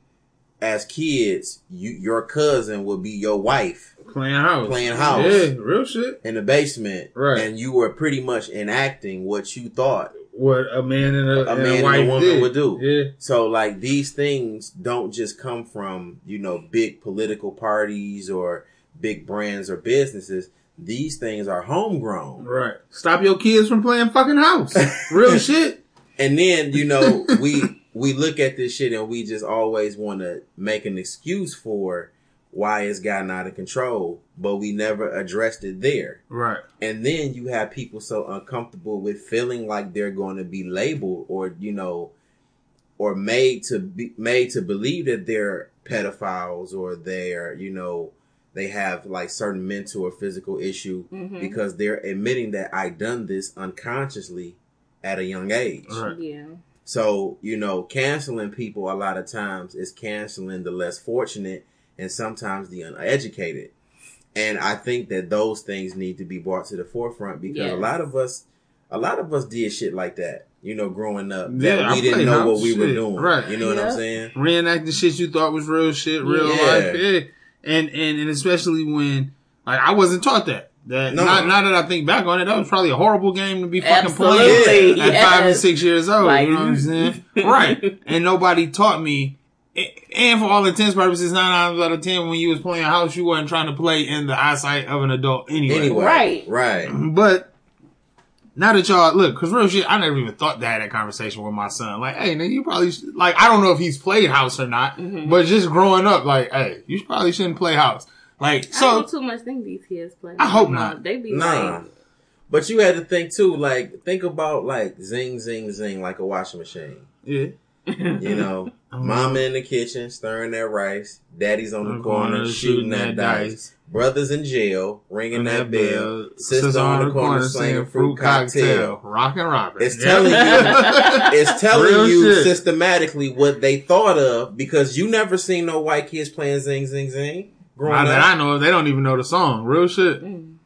S2: as kids, you your cousin would be your wife
S4: Playing house.
S2: playing house.
S4: Yeah, real shit.
S2: in the basement,
S4: Right.
S2: and you were pretty much enacting what you thought.
S4: What a man and a,
S2: A
S4: and
S2: man and a woman
S4: did.
S2: would do.
S4: Yeah.
S2: So like these things don't just come from, you know, big political parties or big brands or businesses. These things are homegrown.
S4: Right. Stop your kids from playing fucking house. Real shit.
S2: And then, you know, we we look at this shit and we just always want to make an excuse for why it's gotten out of control, but we never addressed it there.
S4: Right.
S2: And then you have people so uncomfortable with feeling like they're going to be labeled or, you know, or made to be made to believe that they're pedophiles or they're, you know, they have like certain mental or physical issue
S3: Mhm.
S2: because they're admitting that I done this unconsciously at a young age.
S4: Right.
S3: Yeah.
S2: So, you know, canceling people a lot of times is canceling the less fortunate and sometimes the uneducated. And I think that those things need to be brought to the forefront because
S3: Yes.
S2: a lot of us, a lot of us did shit like that, you know, growing up
S4: Yeah,
S2: that
S4: I
S2: we didn't know
S4: house
S2: what we were doing.
S4: Right.
S2: You know what I'm saying?
S4: Reenacting shit you thought was real shit, real
S2: Yeah.
S4: life. Yeah. And, and and especially when like I wasn't taught that. That
S2: No.
S4: not, now that I think back on it, that was probably a horrible game to be fucking
S3: Absolutely.
S4: playing at
S3: yes.
S4: five and six years old.
S3: Like-
S4: you know what I'm saying? right. And nobody taught me. And for all intents purposes, nine times out of ten, when you was playing house, you wasn't trying to play in the eyesight of an adult anyway.
S2: Anyway.
S3: Right.
S2: Right.
S4: But now that y'all look, cause real shit, I never even thought to have that conversation with my son. Like, hey, nigga, you probably should, like I don't know if he's played house or not,
S3: Mm-hmm.
S4: but just growing up, like, hey, you probably shouldn't play house. Like,
S3: I don't
S4: so
S3: too much think these kids play.
S4: I hope
S3: No,
S4: not.
S3: They be
S2: Nah.
S3: like,
S2: But you had to think too, like, think about like zing, zing, zing, like a washing machine.
S4: yeah,
S2: You know,
S4: Mm-hmm.
S2: mama in the kitchen stirring that rice, daddy's on the corner shooting that dice, brothers in jail ringing that bell, sister on the corner singing fruit cocktail.
S4: Rock and rock.
S2: It's telling you, it's telling
S4: Real
S2: you
S4: shit.
S2: systematically what they thought of because you never seen no white kids playing zing zing zing. Growing
S4: Not that
S2: up,
S4: I know of, they don't even know the song. Real shit.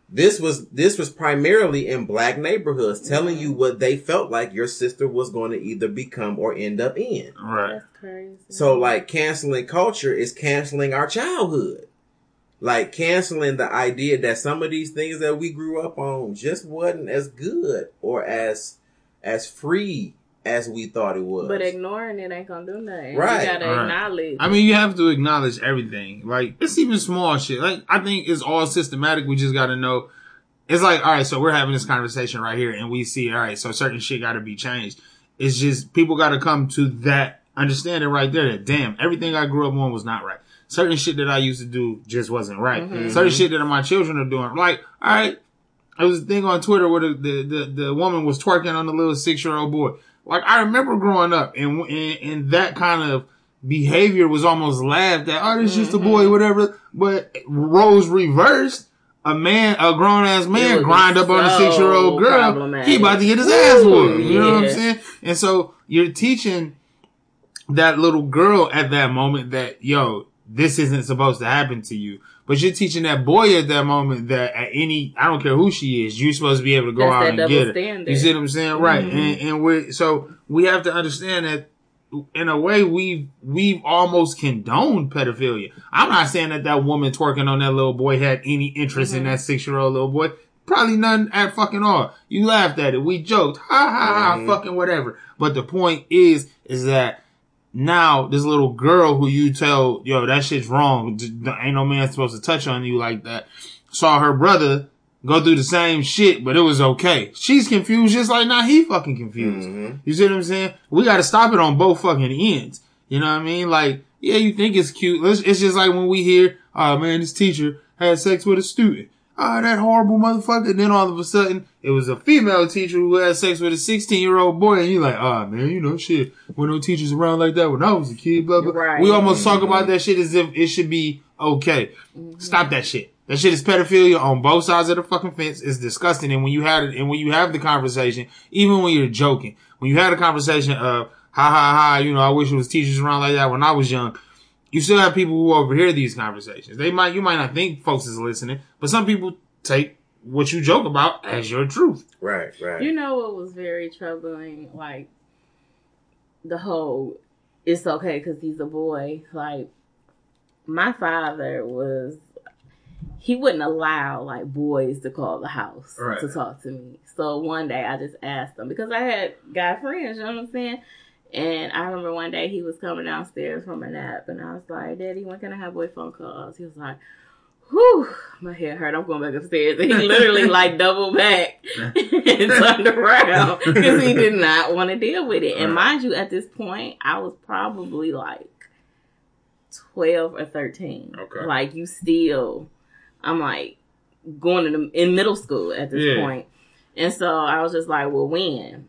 S2: This was this was primarily in black neighborhoods, telling you what they felt like your sister was going to either become or end up in.
S4: Right.
S3: That's crazy.
S2: So like canceling culture is canceling our childhood. Like canceling the idea that some of these things that we grew up on just wasn't as good or as as free as we thought it was.
S3: But ignoring it ain't gonna do nothing.
S2: Right.
S3: You gotta
S4: Right.
S3: acknowledge.
S4: I mean, you have to acknowledge everything. Like, it's even small shit. Like, I think it's all systematic. We just gotta know. It's like, all right, so we're having this conversation right here and we see, all right, so certain shit gotta be changed. It's just, people gotta come to that understanding right there that, damn, everything I grew up on was not right. Certain shit that I used to do just wasn't right. Mm-hmm. Certain mm-hmm. shit that my children are doing. Like, all right, there was a thing on Twitter where the, the, the, the woman was twerking on the little six year old boy. Like I remember growing up and, and, and that kind of behavior was almost laughed at. Oh, this just a boy, whatever. But roles reversed. A man, a grown ass man grind up on a six year old girl. He about to get his ass whooped. You know what I'm saying? And so you're teaching that little girl at that moment that, yo, this isn't supposed to happen to you. But you're teaching that boy at that moment that at any, I don't care who she is, you're supposed to be able to go
S3: That's
S4: out and get her.
S3: standard.
S4: You see what I'm saying? Right.
S3: Mm-hmm.
S4: And, and we're, so we have to understand that in a way we've, we've almost condoned pedophilia. I'm not saying that that woman twerking on that little boy had any interest in
S3: Mm-hmm.
S4: that six year old little boy. Probably none at fucking all. You laughed at it. We joked. Ha ha ha,
S2: Mhm.
S4: fucking whatever. But the point is, is that now this little girl who you tell, yo, that shit's wrong. Ain't no man supposed to touch on you like that. Saw her brother go through the same shit, but it was okay. She's confused just like now he fucking confused.
S2: Mhm.
S4: You see what I'm saying? We gotta stop it on both fucking ends. You know what I mean? Like, yeah, you think it's cute. It's, it's just like when we hear, oh man, this teacher had sex with a student. Oh, that horrible motherfucker. And then all of a sudden, it was a female teacher who had sex with a 16 year old boy. And you're like, oh man, you know, shit. When no teachers around like that when I was a kid, blah, blah.
S3: Right.
S4: We almost talk about that shit as if it should be okay. Mm-hmm. Stop that shit. That shit is pedophilia on both sides of the fucking fence. It's disgusting. And when you had it, and when you have the conversation, even when you're joking, when you had a conversation of, ha ha ha, you know, I wish it was teachers around like that when I was young. You still have people who overhear these conversations. They might, you might not think folks is listening, but some people take what you joke about as your truth.
S2: Right, right.
S3: You know what was very troubling? Like the whole it's okay because he's a boy. Like my father was, he wouldn't allow like boys to call the house
S4: Right.
S3: to talk to me. So one day I just asked him because I had guy friends. You know what I'm saying? And I remember one day he was coming downstairs from a nap, and I was like, "Daddy, when can I have boy phone calls?" He was like. Whew, my head hurt. I'm going back upstairs. And he literally like doubled back and turned around because he did not want to deal with it. And mind you, at this point, I was probably like 12 or 13.
S4: Okay.
S3: Like, you still, I'm like going in, the, in middle school at this
S4: Yeah.
S3: point. And so I was just like, well, when?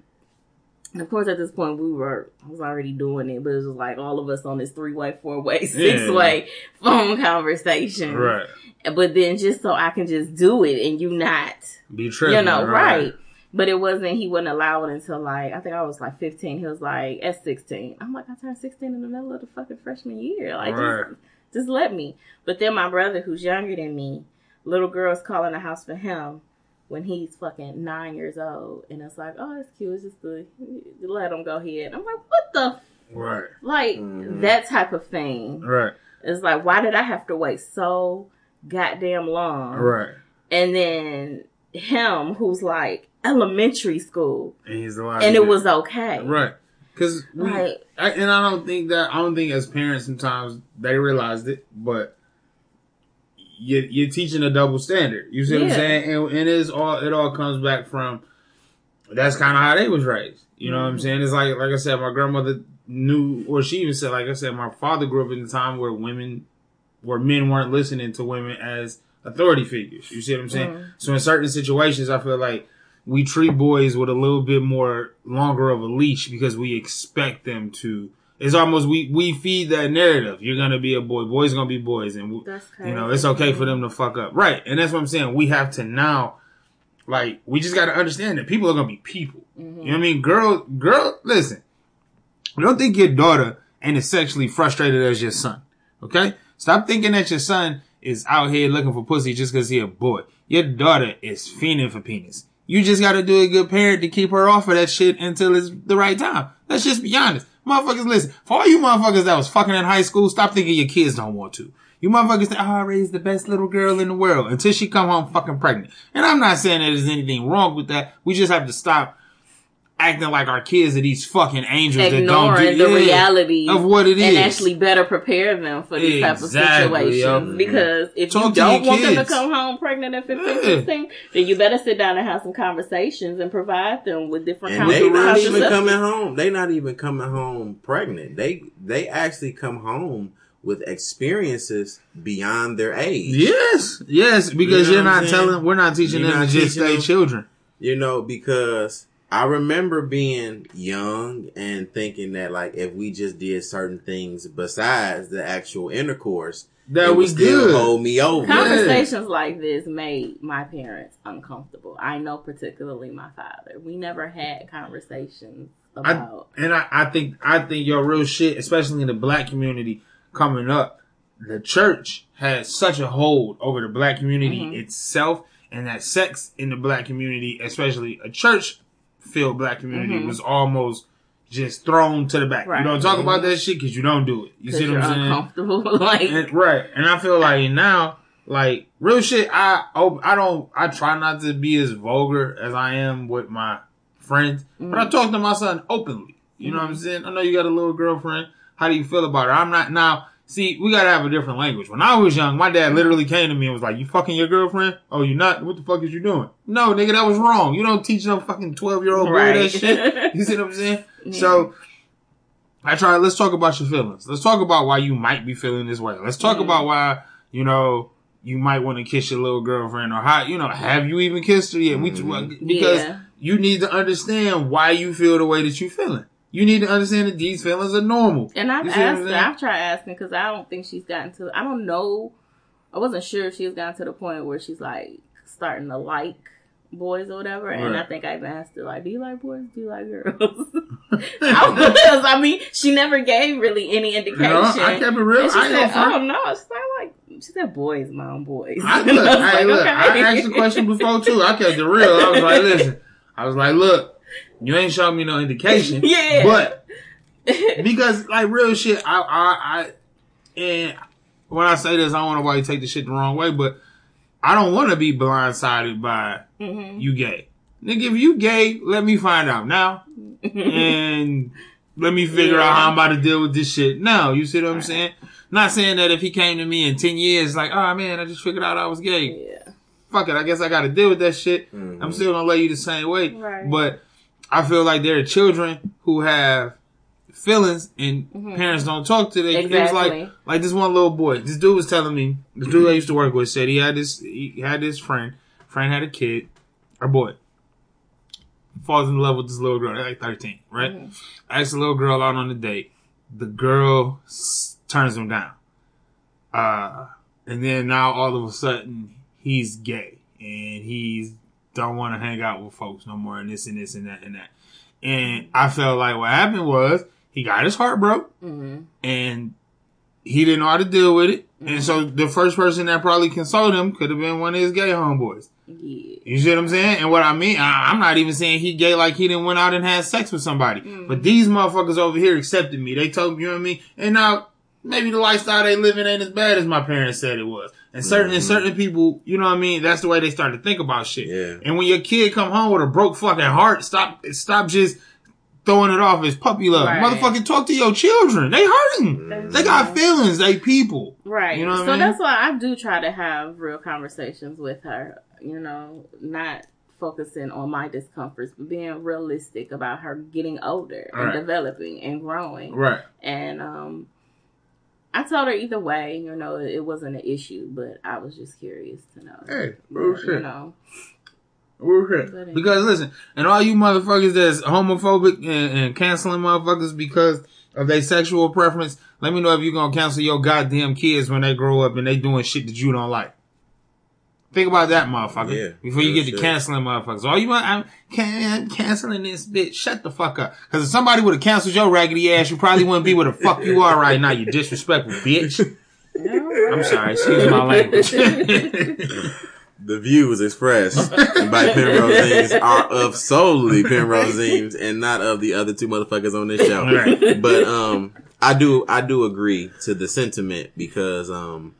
S3: And of course, at this point, we were, I was already doing it, but it was like all of us on this three way, four way, six way phone conversation.
S4: Right.
S3: But then just so I can just do it and you not
S4: Be tripping.
S3: you know, right. But it wasn't, he wouldn't allow it until like, I think I was like 15. He was like, at 16. I'm like, I turned 16 in the middle of the fucking freshman year. Like,
S4: Right.
S3: just, just let me. But then my brother, who's younger than me, little girl's calling the house for him when he's fucking nine years old. And it's like, oh, it's cute. It's just to, let him go ahead. I'm like, what the? f-"
S4: Right.
S3: Like,
S2: Mhm.
S3: that type of thing.
S4: Right.
S3: It's like, why did I have to wait so goddamn long?
S4: Right.
S3: and then him who's like elementary school
S4: And he's alive.
S3: and it was okay
S4: Right. Cause we,
S3: Right.
S4: I, and I don't think that, I don't think as parents sometimes they realized it, but you, you're teaching a double standard. You see what I'm saying? And, and it's all, it all comes back from, that's kind of how they was raised. You know what
S3: Mm-hmm.
S4: I'm saying? It's like, like I said, my grandmother knew, or she even said, like I said, my father grew up in a time where women, where men weren't listening to women as authority figures. You see what I'm saying?
S3: Mhm.
S4: So in certain situations, I feel like we treat boys with a little bit more longer of a leash because we expect them to. It's almost we we feed that narrative. You're gonna be a boy. Boys gonna be boys, and we,
S3: That's
S4: you know it's okay for them to fuck up, right? And that's what I'm saying. We have to now, like, we just got to understand that people are gonna be people.
S3: Mm-hmm.
S4: You know what I mean? Girl, girl, listen. Don't think your daughter ain't as sexually frustrated as your son. Okay? Stop thinking that your son is out here looking for pussy just because he a boy. Your daughter is fiending for penis. You just gotta do a good parent to keep her off of that shit until it's the right time. Let's just be honest. Motherfuckers, listen. For all you motherfuckers that was fucking in high school, stop thinking your kids don't want to. You motherfuckers think, oh, ah, I raised the best little girl in the world until she come home fucking pregnant. And I'm not saying that there's anything wrong with that. We just have to stop acting like our kids are these fucking angels that don't
S3: ignoring
S4: do
S3: the
S4: yeah,
S3: reality
S4: of what it is, and
S3: actually better prepare them for these type of
S4: Exactly,
S3: situations.
S4: yo.
S3: Because if
S4: Talk
S3: you don't
S4: your
S3: want them to come home pregnant at 15,
S4: Yeah.
S3: 16, then you better sit down and have some conversations and provide them with different
S2: And they not
S3: contraception.
S2: even coming home. They not even coming home pregnant. They they actually come home with experiences beyond their age.
S4: Yes, yes, because
S2: You know
S4: you are
S2: what
S4: not
S2: saying?
S4: telling, we're not teaching
S2: You're
S4: them to
S2: not
S4: just stay
S2: them.
S4: children.
S2: You know, because I remember being young and thinking that like if we just did certain things besides the actual intercourse,
S4: That
S2: it
S4: we
S2: would still
S4: good.
S2: hold me over.
S3: Conversations like this made my parents uncomfortable. I know particularly my father. We never had conversations
S4: I,
S3: about
S4: and I, I think I think your real shit, especially in the black community coming up, the church had such a hold over the black community
S3: Mhm.
S4: itself, and that sex in the black community, especially a church filled black community,
S3: Mhm.
S4: was almost just thrown to the back.
S3: Right.
S4: You don't talk about mm-hmm. that shit because you don't do it. You see what I'm saying?
S3: uncomfortable. like
S4: And, right. And I feel like now, like real shit, I op- I don't I try not to be as vulgar as I am with my friends, but I mm-hmm. talk to my son openly. You know what I'm mm-hmm. saying? I know you got a little girlfriend. How do you feel about her? I'm not now. See, we gotta have a different language. When I was young, my dad literally came to me and was like, "You fucking your girlfriend? Oh, you not? What the fuck is you doing? No, nigga, that was wrong. You don't teach no fucking twelve year old boy that shit. You see what I'm saying? So I try. Let's talk about your feelings. Let's talk about why you might be feeling this way. Let's talk
S3: Yeah.
S4: about why you know you might want to kiss your little girlfriend or how you know have you even kissed her yet? We mm-hmm. because
S3: Yeah.
S4: you need to understand why you feel the way that you feeling. You need to understand that these feelings are normal.
S3: And I've
S4: You see what I'm
S3: asked her. I've tried asking because I don't think she's gotten to, I don't know, I wasn't sure if she has gotten to the point where she's like starting to like boys or whatever. And I think I even asked her, like, do you like boys? Do you like girls? I, was, I mean, she never gave really any indication.
S4: know, I kept it real.
S3: and she
S4: I
S3: said, oh no, she's not like, she said boys, mom, boys.
S4: I, look, I,
S3: like,
S4: look,
S3: okay.
S4: I asked the question before too. I kept it real. I was like, listen, I was like, look, you ain't showing me no indication.
S3: Yeah.
S4: But because like real shit, I, I, I, and when I say this, I don't want nobody to take the shit the wrong way, but I don't want to be blindsided by
S3: Mhm.
S4: you gay. Nigga, if you gay, let me find out now. and let me figure out how I'm about to deal with this shit now. You see what I'm saying? Not saying that if he came to me in 10 years, like, oh man, I just figured out I was gay.
S3: yeah.
S4: Fuck it. I guess I got to deal with that shit.
S2: Mhm.
S4: I'm still gonna love you the same way.
S3: Right.
S4: But I feel like there are children who have feelings and
S3: Mhm.
S4: parents don't talk to their kids like
S3: Exactly.
S4: like this one little boy. This dude was telling me, this dude I used to work with said he had this he had this friend. Friend had a kid, a boy. Falls in love with this little girl. They're like 13, right?
S3: Mhm.
S4: Asks the little girl out on a date. The girl s- turns him down. Uh, and then now all of a sudden he's gay and he's don't want to hang out with folks no more and this and this and that and that. And I felt like what happened was he got his heart broke
S3: Mhm.
S4: and he didn't know how to deal with it. And so the first person that probably consoled him could have been one of his gay homeboys.
S3: Yeah.
S4: You see what I'm saying? And what I mean, I, I'm not even saying he gay like he didn't went out and had sex with somebody. But these motherfuckers over here accepted me. They told me, you know what I mean? And now maybe the lifestyle they living ain't as bad as my parents said it was. And certain and certain people, you know what I mean? That's the way they start to think about shit.
S2: Yeah.
S4: And when your kid come home with a broke fucking heart, stop stop just throwing it off as puppy love.
S3: Right.
S4: Motherfucking talk to your children. They hurting.
S3: That's
S4: They got
S3: true.
S4: feelings. They people.
S3: Right.
S4: You know what I
S3: so
S4: mean?
S3: that's why I do try to have real conversations with her, you know, not focusing on my discomforts, but being realistic about her getting older and
S4: Right.
S3: developing and growing.
S4: Right.
S3: And um I told her either way, you know, it wasn't an issue, but I was just curious to know.
S4: Hey,
S3: you
S4: real shit.
S3: know.
S4: Real shit. Because listen, and all you motherfuckers that's homophobic and, and canceling motherfuckers because of their sexual preference, let me know if you're gonna cancel your goddamn kids when they grow up and they doing shit that you don't like. Think about that, motherfucker.
S2: Yeah,
S4: before you get to canceling motherfuckers. All you want, I'm, can, canceling this bitch. Shut the fuck up. Cause if somebody would have canceled your raggedy ass, you probably wouldn't be where the fuck you are right now, you disrespectful bitch. I'm sorry, excuse my language.
S2: The views expressed by Penrose are of solely Penrose and not of the other two motherfuckers on this show.
S4: Right.
S2: But um, I do I do agree to the sentiment because um,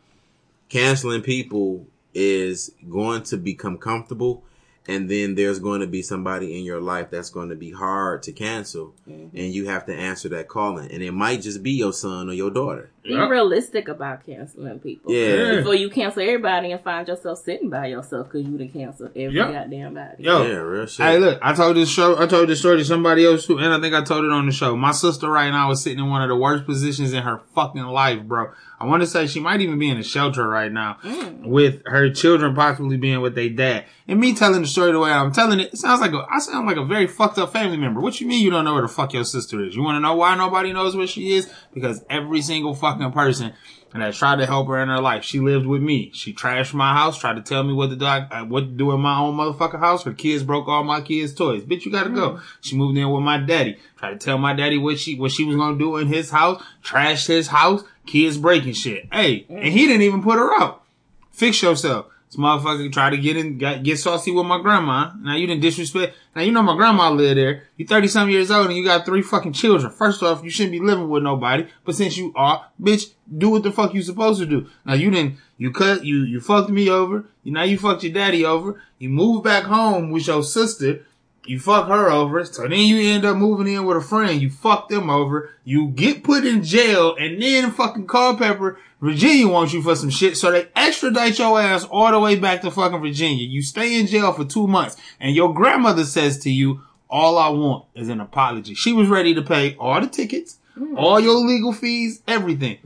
S2: canceling people is going to become comfortable, and then there's going to be somebody in your life that's going to be hard to cancel, mm-hmm. and you have to answer that calling, and it might just be your son or your daughter.
S3: Be
S4: Yep.
S3: realistic about canceling people.
S2: Yeah.
S3: Before you cancel everybody and find yourself sitting by yourself because you done canceled every
S4: Yep.
S3: goddamn body.
S4: Yo,
S2: Yeah, real shit.
S4: Hey, look, I told this show, I told this story to somebody else too, and I think I told it on the show. My sister right now is sitting in one of the worst positions in her fucking life, bro. I want to say she might even be in a shelter right now mm. with her children possibly being with their dad. And me telling the story the way I'm telling it, it sounds like a, I sound like a very fucked up family member. What you mean you don't know where the fuck your sister is? You want to know why nobody knows where she is? Because every single fucking person and I tried to help her in her life. She lived with me. She trashed my house, tried to tell me what to do, uh, what to do in my own motherfucking house. Her kids broke all my kids' toys. Bitch, you gotta go. She moved in with my daddy. Tried to tell my daddy what she what she was gonna do in his house. Trashed his house. Kids breaking shit. Hey, and he didn't even put her out. Fix yourself. This motherfucker tried to get in, got, get saucy with my grandma. Now you didn't disrespect. Now you know my grandma lived there. You 30 something years old and you got three fucking children. First off, you shouldn't be living with nobody. But since you are, bitch, do what the fuck you supposed to do. Now you didn't, you cut, you, you fucked me over. Now you fucked your daddy over. You moved back home with your sister. You fuck her over. So then you end up moving in with a friend. You fuck them over. You get put in jail and then fucking Culpeper, Virginia wants you for some shit. So they extradite your ass all the way back to fucking Virginia. You stay in jail for two months and your grandmother says to you, all I want is an apology. She was ready to pay all the tickets, hmm. all your legal fees, everything.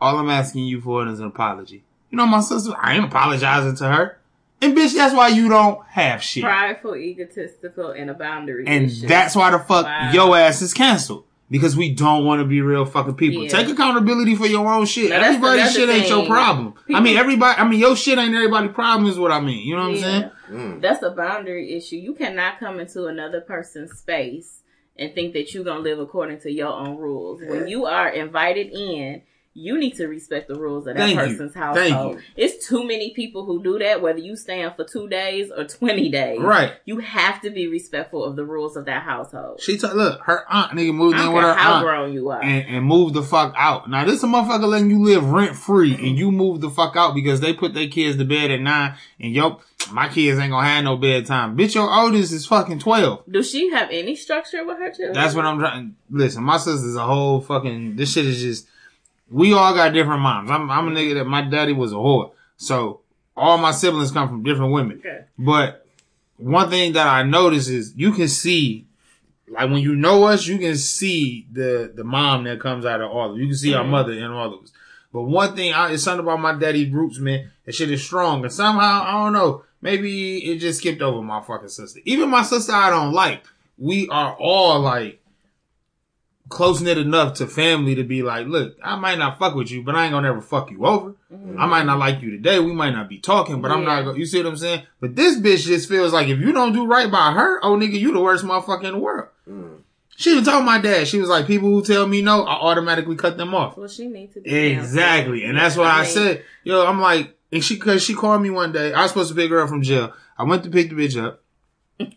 S4: All I'm asking you for is an apology. You know my sister, I ain't apologizing to her. And bitch, that's why you don't have shit.
S3: Prideful, egotistical, and a boundary.
S4: And
S3: issue.
S4: that's why the fuck
S3: Wow.
S4: your ass is canceled. Because we don't want to be real fucking people.
S3: Yeah.
S4: Take accountability for your own shit.
S3: Now,
S4: Everybody's
S3: another
S4: shit ain't your
S3: thing.
S4: problem. I mean, everybody, I mean, your shit ain't everybody's problem is what I mean. You know what I'm saying?
S2: Mm.
S3: That's a boundary issue. You cannot come into another person's space and think that you're gonna live according to your own rules. When you are invited in, you need to respect the rules of that
S4: Thank you.
S3: person's
S4: Thank
S3: household.
S4: you.
S3: It's too many people who do that, whether you stand for two days or twenty days.
S4: Right.
S3: You have to be respectful of the rules of that household.
S4: She told, look, her aunt nigga moved in with her
S3: how
S4: aunt.
S3: grown you are.
S4: and, and move the fuck out. Now this a motherfucker letting you live rent free and you move the fuck out because they put their kids to bed at nine and yo, my kids ain't gonna have no bedtime. Bitch, your oldest is fucking 12.
S3: Does she have any structure with her children?
S4: That's what I'm trying. Listen, my sister's a whole fucking, this shit is just, we all got different moms. I'm, I'm a nigga that my daddy was a whore. So all my siblings come from different women.
S3: Okay.
S4: But one thing that I notice is you can see, like when you know us, you can see the the mom that comes out of all of us. You can see our
S3: Mhm.
S4: mother in all of us. But one thing, I, it's something about my daddy's roots, man. That shit is strong. And somehow, I don't know, maybe it just skipped over my fucking sister. Even my sister I don't like. We are all like, close knit enough to family to be like, look, I might not fuck with you, but I ain't gonna ever fuck you over. I might not like you today. We might not be talking, but I'm not
S3: Yeah.
S4: gonna, you see what I'm saying? But this bitch just feels like if you don't do right by her, oh nigga, you the worst motherfucker in the world.
S2: Mm.
S4: She even told my dad, she was like, people who tell me no, I automatically cut them off.
S3: Well, she needs to
S4: Exactly. And that's why I,
S3: mean,
S4: said, yo, I'm like, and she, cause she called me one day. I was supposed to pick her up from jail. I went to pick the bitch up.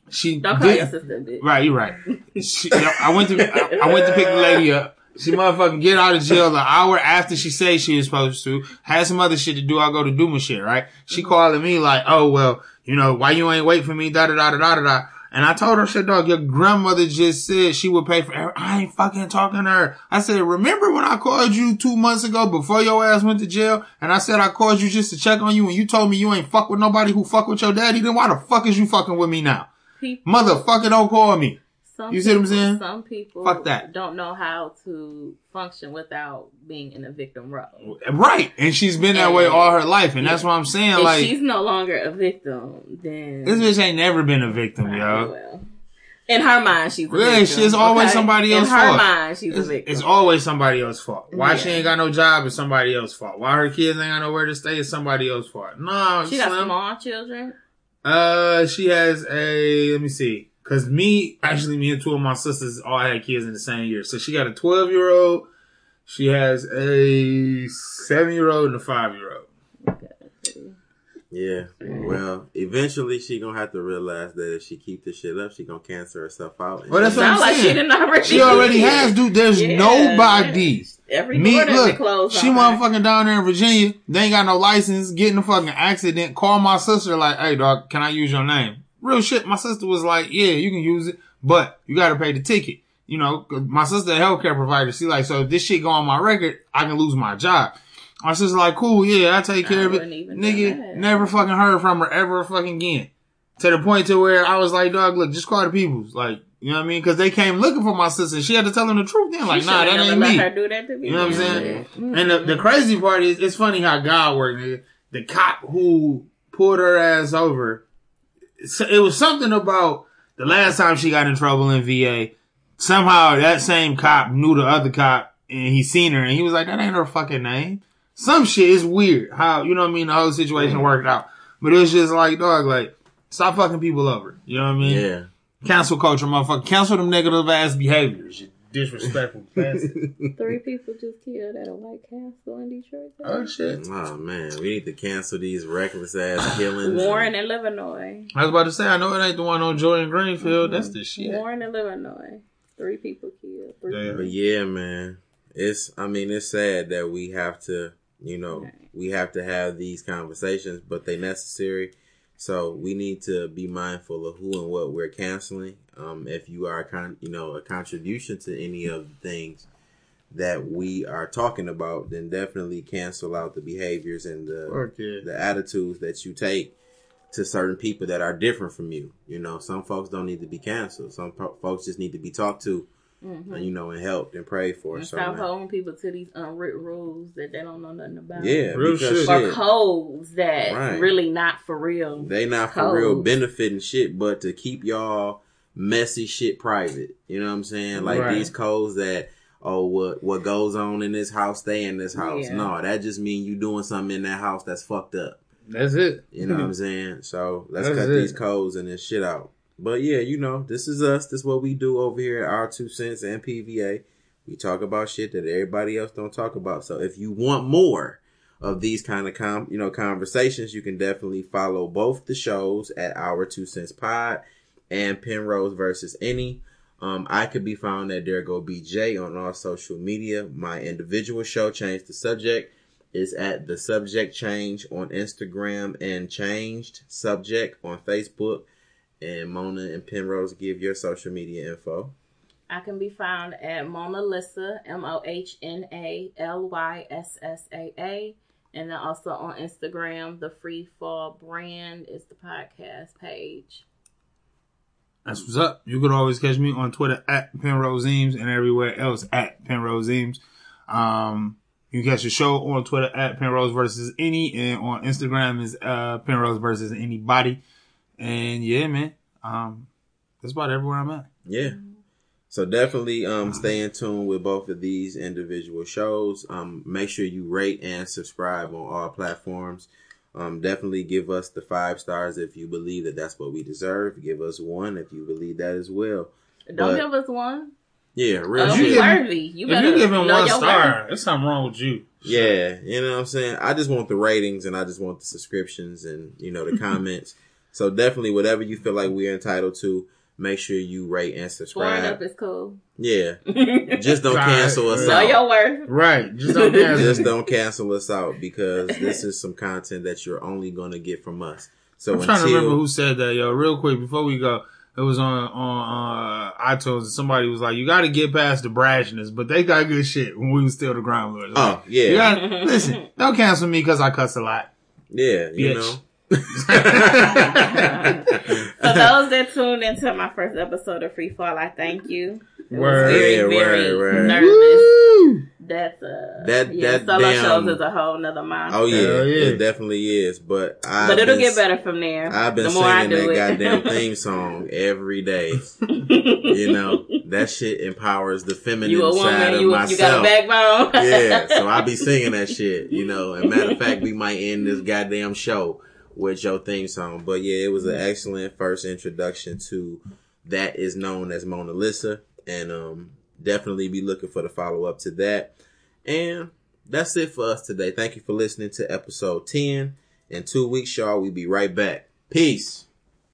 S4: She
S3: Don't call
S4: did-
S3: your sister bitch.
S4: Right, you're right. She, I went to I, I went to pick the lady up. She motherfucking get out of jail an hour after she said she was supposed to. Had some other shit to do. I go to do my shit, right? She mm-hmm. calling me like, oh well, you know, why you ain't wait for me? Da da da da da da. And I told her, shit, dog, your grandmother just said she would pay for. every-" I ain't fucking talking to her. I said, remember when I called you two months ago before your ass went to jail, and I said I called you just to check on you, and you told me you ain't fuck with nobody who fuck with your daddy. Then why the fuck is you fucking with me now?
S3: People,
S4: Motherfucker, don't call me.
S3: Some
S4: You see what I'm saying?
S3: Some people
S4: Fuck that.
S3: don't know how to function without being in a victim role.
S4: Right. And she's been that way all her life. And that's what I'm saying.
S3: If
S4: Like,
S3: she's no longer a victim, then
S4: this bitch ain't never been a victim, yo.
S3: well, in her mind, she's a
S4: Yeah,
S3: victim.
S4: she's always somebody else's
S3: In her
S4: fault.
S3: mind, she's
S4: It's,
S3: a victim.
S4: it's always somebody else's fault. Why she ain't got no job is somebody else's fault. Why her kids ain't got nowhere to stay is somebody else's fault. No,
S3: she got small children.
S4: Uh, she has a. Let me see. Cause me, actually, me and two of my sisters all had kids in the same year. So she got a twelve year old. She has a seven year old and a five year old.
S2: Yeah. Mm-hmm. Well, eventually she gonna have to realize that if she keep this shit up, she gonna cancel herself out. and
S4: Well, that's what I'm
S3: Sound like she
S4: saying.
S3: didn't already.
S4: She already
S3: do it.
S4: has, dude. There's
S3: Yeah.
S4: nobody.
S3: Every
S4: Me, look,
S3: been
S4: she
S3: on her.
S4: motherfucking down there in Virginia. They ain't got no license. Get in a fucking accident. Call my sister like, hey dog, can I use your name? Real shit. My sister was like, yeah, you can use it, but you got to pay the ticket. You know, my sister a healthcare provider. She like, so if this shit go on my record, I can lose my job. My sister like, cool, yeah, I take care
S3: I
S4: of it.
S3: wouldn't even do
S4: Nigga, never fucking heard from her ever fucking again. To the point to where I was like, dog, look, just call the peoples. Like, you know what I mean? Cause they came looking for my sister. She had to tell them the truth then. Like, nah, that ain't me.
S3: that to me.
S4: You know what I'm saying? And the, the crazy part is, it's funny how God worked. nigga. The cop who pulled her ass over, it was something about the last time she got in trouble in VA. Somehow that same cop knew the other cop and he seen her and he was like, that ain't her fucking name. Some shit is weird how, you know what I mean? The whole situation worked out. But it was just like, dog, like, stop fucking people over. You know what I mean?
S2: Yeah.
S4: Cancel culture, motherfucker. Cancel them negative ass behaviors. You disrespectful bastard.
S3: Three people just killed at a White Castle in Detroit.
S4: oh shit.
S2: Oh man, we need to cancel these reckless ass killings.
S3: Warren and Illinois.
S4: I was about to say, I know it ain't the one on Joy and Greenfield. That's the shit.
S3: Warren and Illinois. Three people killed. Three
S4: Damn.
S2: But yeah, man, it's. I mean, it's sad that we have to. You know, we have to have these conversations, but they necessary. So we need to be mindful of who and what we're canceling. Um, if you are, a con- you know, a contribution to any of the things that we are talking about, then definitely cancel out the behaviors and the
S4: Fuck yeah.
S2: the attitudes that you take to certain people that are different from you. You know, some folks don't need to be canceled. Some po- folks just need to be talked to, Mm-hmm. and, you know, and helped and prayed for.
S3: And
S2: So,
S3: stop
S2: man,
S3: holding people to these unwritten rules that they don't know nothing about.
S2: yeah,
S4: Real
S2: because
S4: shit.
S3: Or codes that
S2: Right.
S3: really not for real.
S2: they not for real
S3: Codes.
S2: benefiting shit, but to keep y'all messy shit private. You know what I'm saying? Like
S4: Right.
S2: these codes that. Oh, what what goes on in this house, stay in this house.
S3: Yeah.
S2: No, that just means you doing something in that house that's fucked up.
S4: That's it.
S2: You know what I'm saying? So let's
S4: That's
S2: cut
S4: it.
S2: these codes and this shit out. But yeah, you know, this is us. This is what we do over here at our two cents and PVA. We talk about shit that everybody else don't talk about. So if you want more of these kind of com you know conversations, you can definitely follow both the shows at our two cents pod and Penrose versus any. Um, I could be found at There Go BJ on all social media. My individual show, Change the Subject, is at the subject change on Instagram and changed subject on Facebook. And Mona and Penrose give your social media info.
S3: I can be found at Mona Lisa, M O H N A L Y S S A A. And then also on Instagram, the Free Fall brand is the podcast page.
S4: That's what's up. You can always catch me on Twitter at Penrose Eames and everywhere else at Penrose Eames. Um, you can catch the show on Twitter at Penrose versus any and on Instagram is uh Penrose versus anybody. And yeah, man. Um, that's about everywhere I'm at.
S2: Yeah. So definitely um stay in tune with both of these individual shows. Um make sure you rate and subscribe on all platforms. Um definitely give us the 5 stars if you believe that that's what we deserve. Give us 1 if you believe that as well.
S3: Don't
S2: But-
S3: give us one.
S2: Yeah, real
S3: Oh,
S4: you
S2: shit.
S4: give-
S3: worthy. You
S4: if
S3: better
S4: you give him one star,
S3: worth.
S4: there's something wrong with you.
S2: Yeah, you know what I'm saying? I just want the ratings and I just want the subscriptions and, you know, the comments. So definitely whatever you feel like we're entitled to, make sure you rate and subscribe.
S3: Scoring up
S2: subscribe.
S3: is cool.
S2: Yeah. Just don't cancel us
S3: your
S2: out.
S3: worth.
S4: Right. Just don't cancel.
S2: Just don't cancel us out because this is some content that you're only going to get from us. So
S4: I'm trying
S2: until
S4: to remember who said that, yo. Real quick before we go, it was on on uh, iTunes. and Somebody was like, "You got to get past the brashness," but they got good shit when we was still the ground lords.
S2: Oh, yeah.
S4: You gotta- listen, don't cancel me because I cuss a lot.
S2: Yeah, you
S4: Bitch.
S2: know.
S3: For those that tuned into my first episode of Free Fall, I thank you. It
S4: Word.
S3: was very,
S2: Yeah,
S3: very
S2: word, word.
S3: nervous.
S4: Woo!
S3: That's a
S2: That-
S3: yeah,
S2: that
S3: solo
S2: damn-
S3: shows is a whole nother monster.
S2: Oh yeah,
S4: yeah.
S2: it definitely is. But I
S3: but it'll get better from there.
S2: I've been
S3: the more I
S2: singing
S3: do
S2: that
S3: it.
S2: goddamn theme song every day. You know that shit empowers the feminine
S3: you a
S2: side of
S3: you,
S2: myself.
S3: you got a backbone.
S2: yeah, so I be singing that shit, you know. And matter of fact, we might end this goddamn show with your theme song. But yeah, it was an excellent first introduction to that is known as Mona Lisa, and um, definitely be looking for the follow up to that. And that's it for us today. Thank you for listening to episode ten. In two weeks, y'all, we'll be right back. Peace.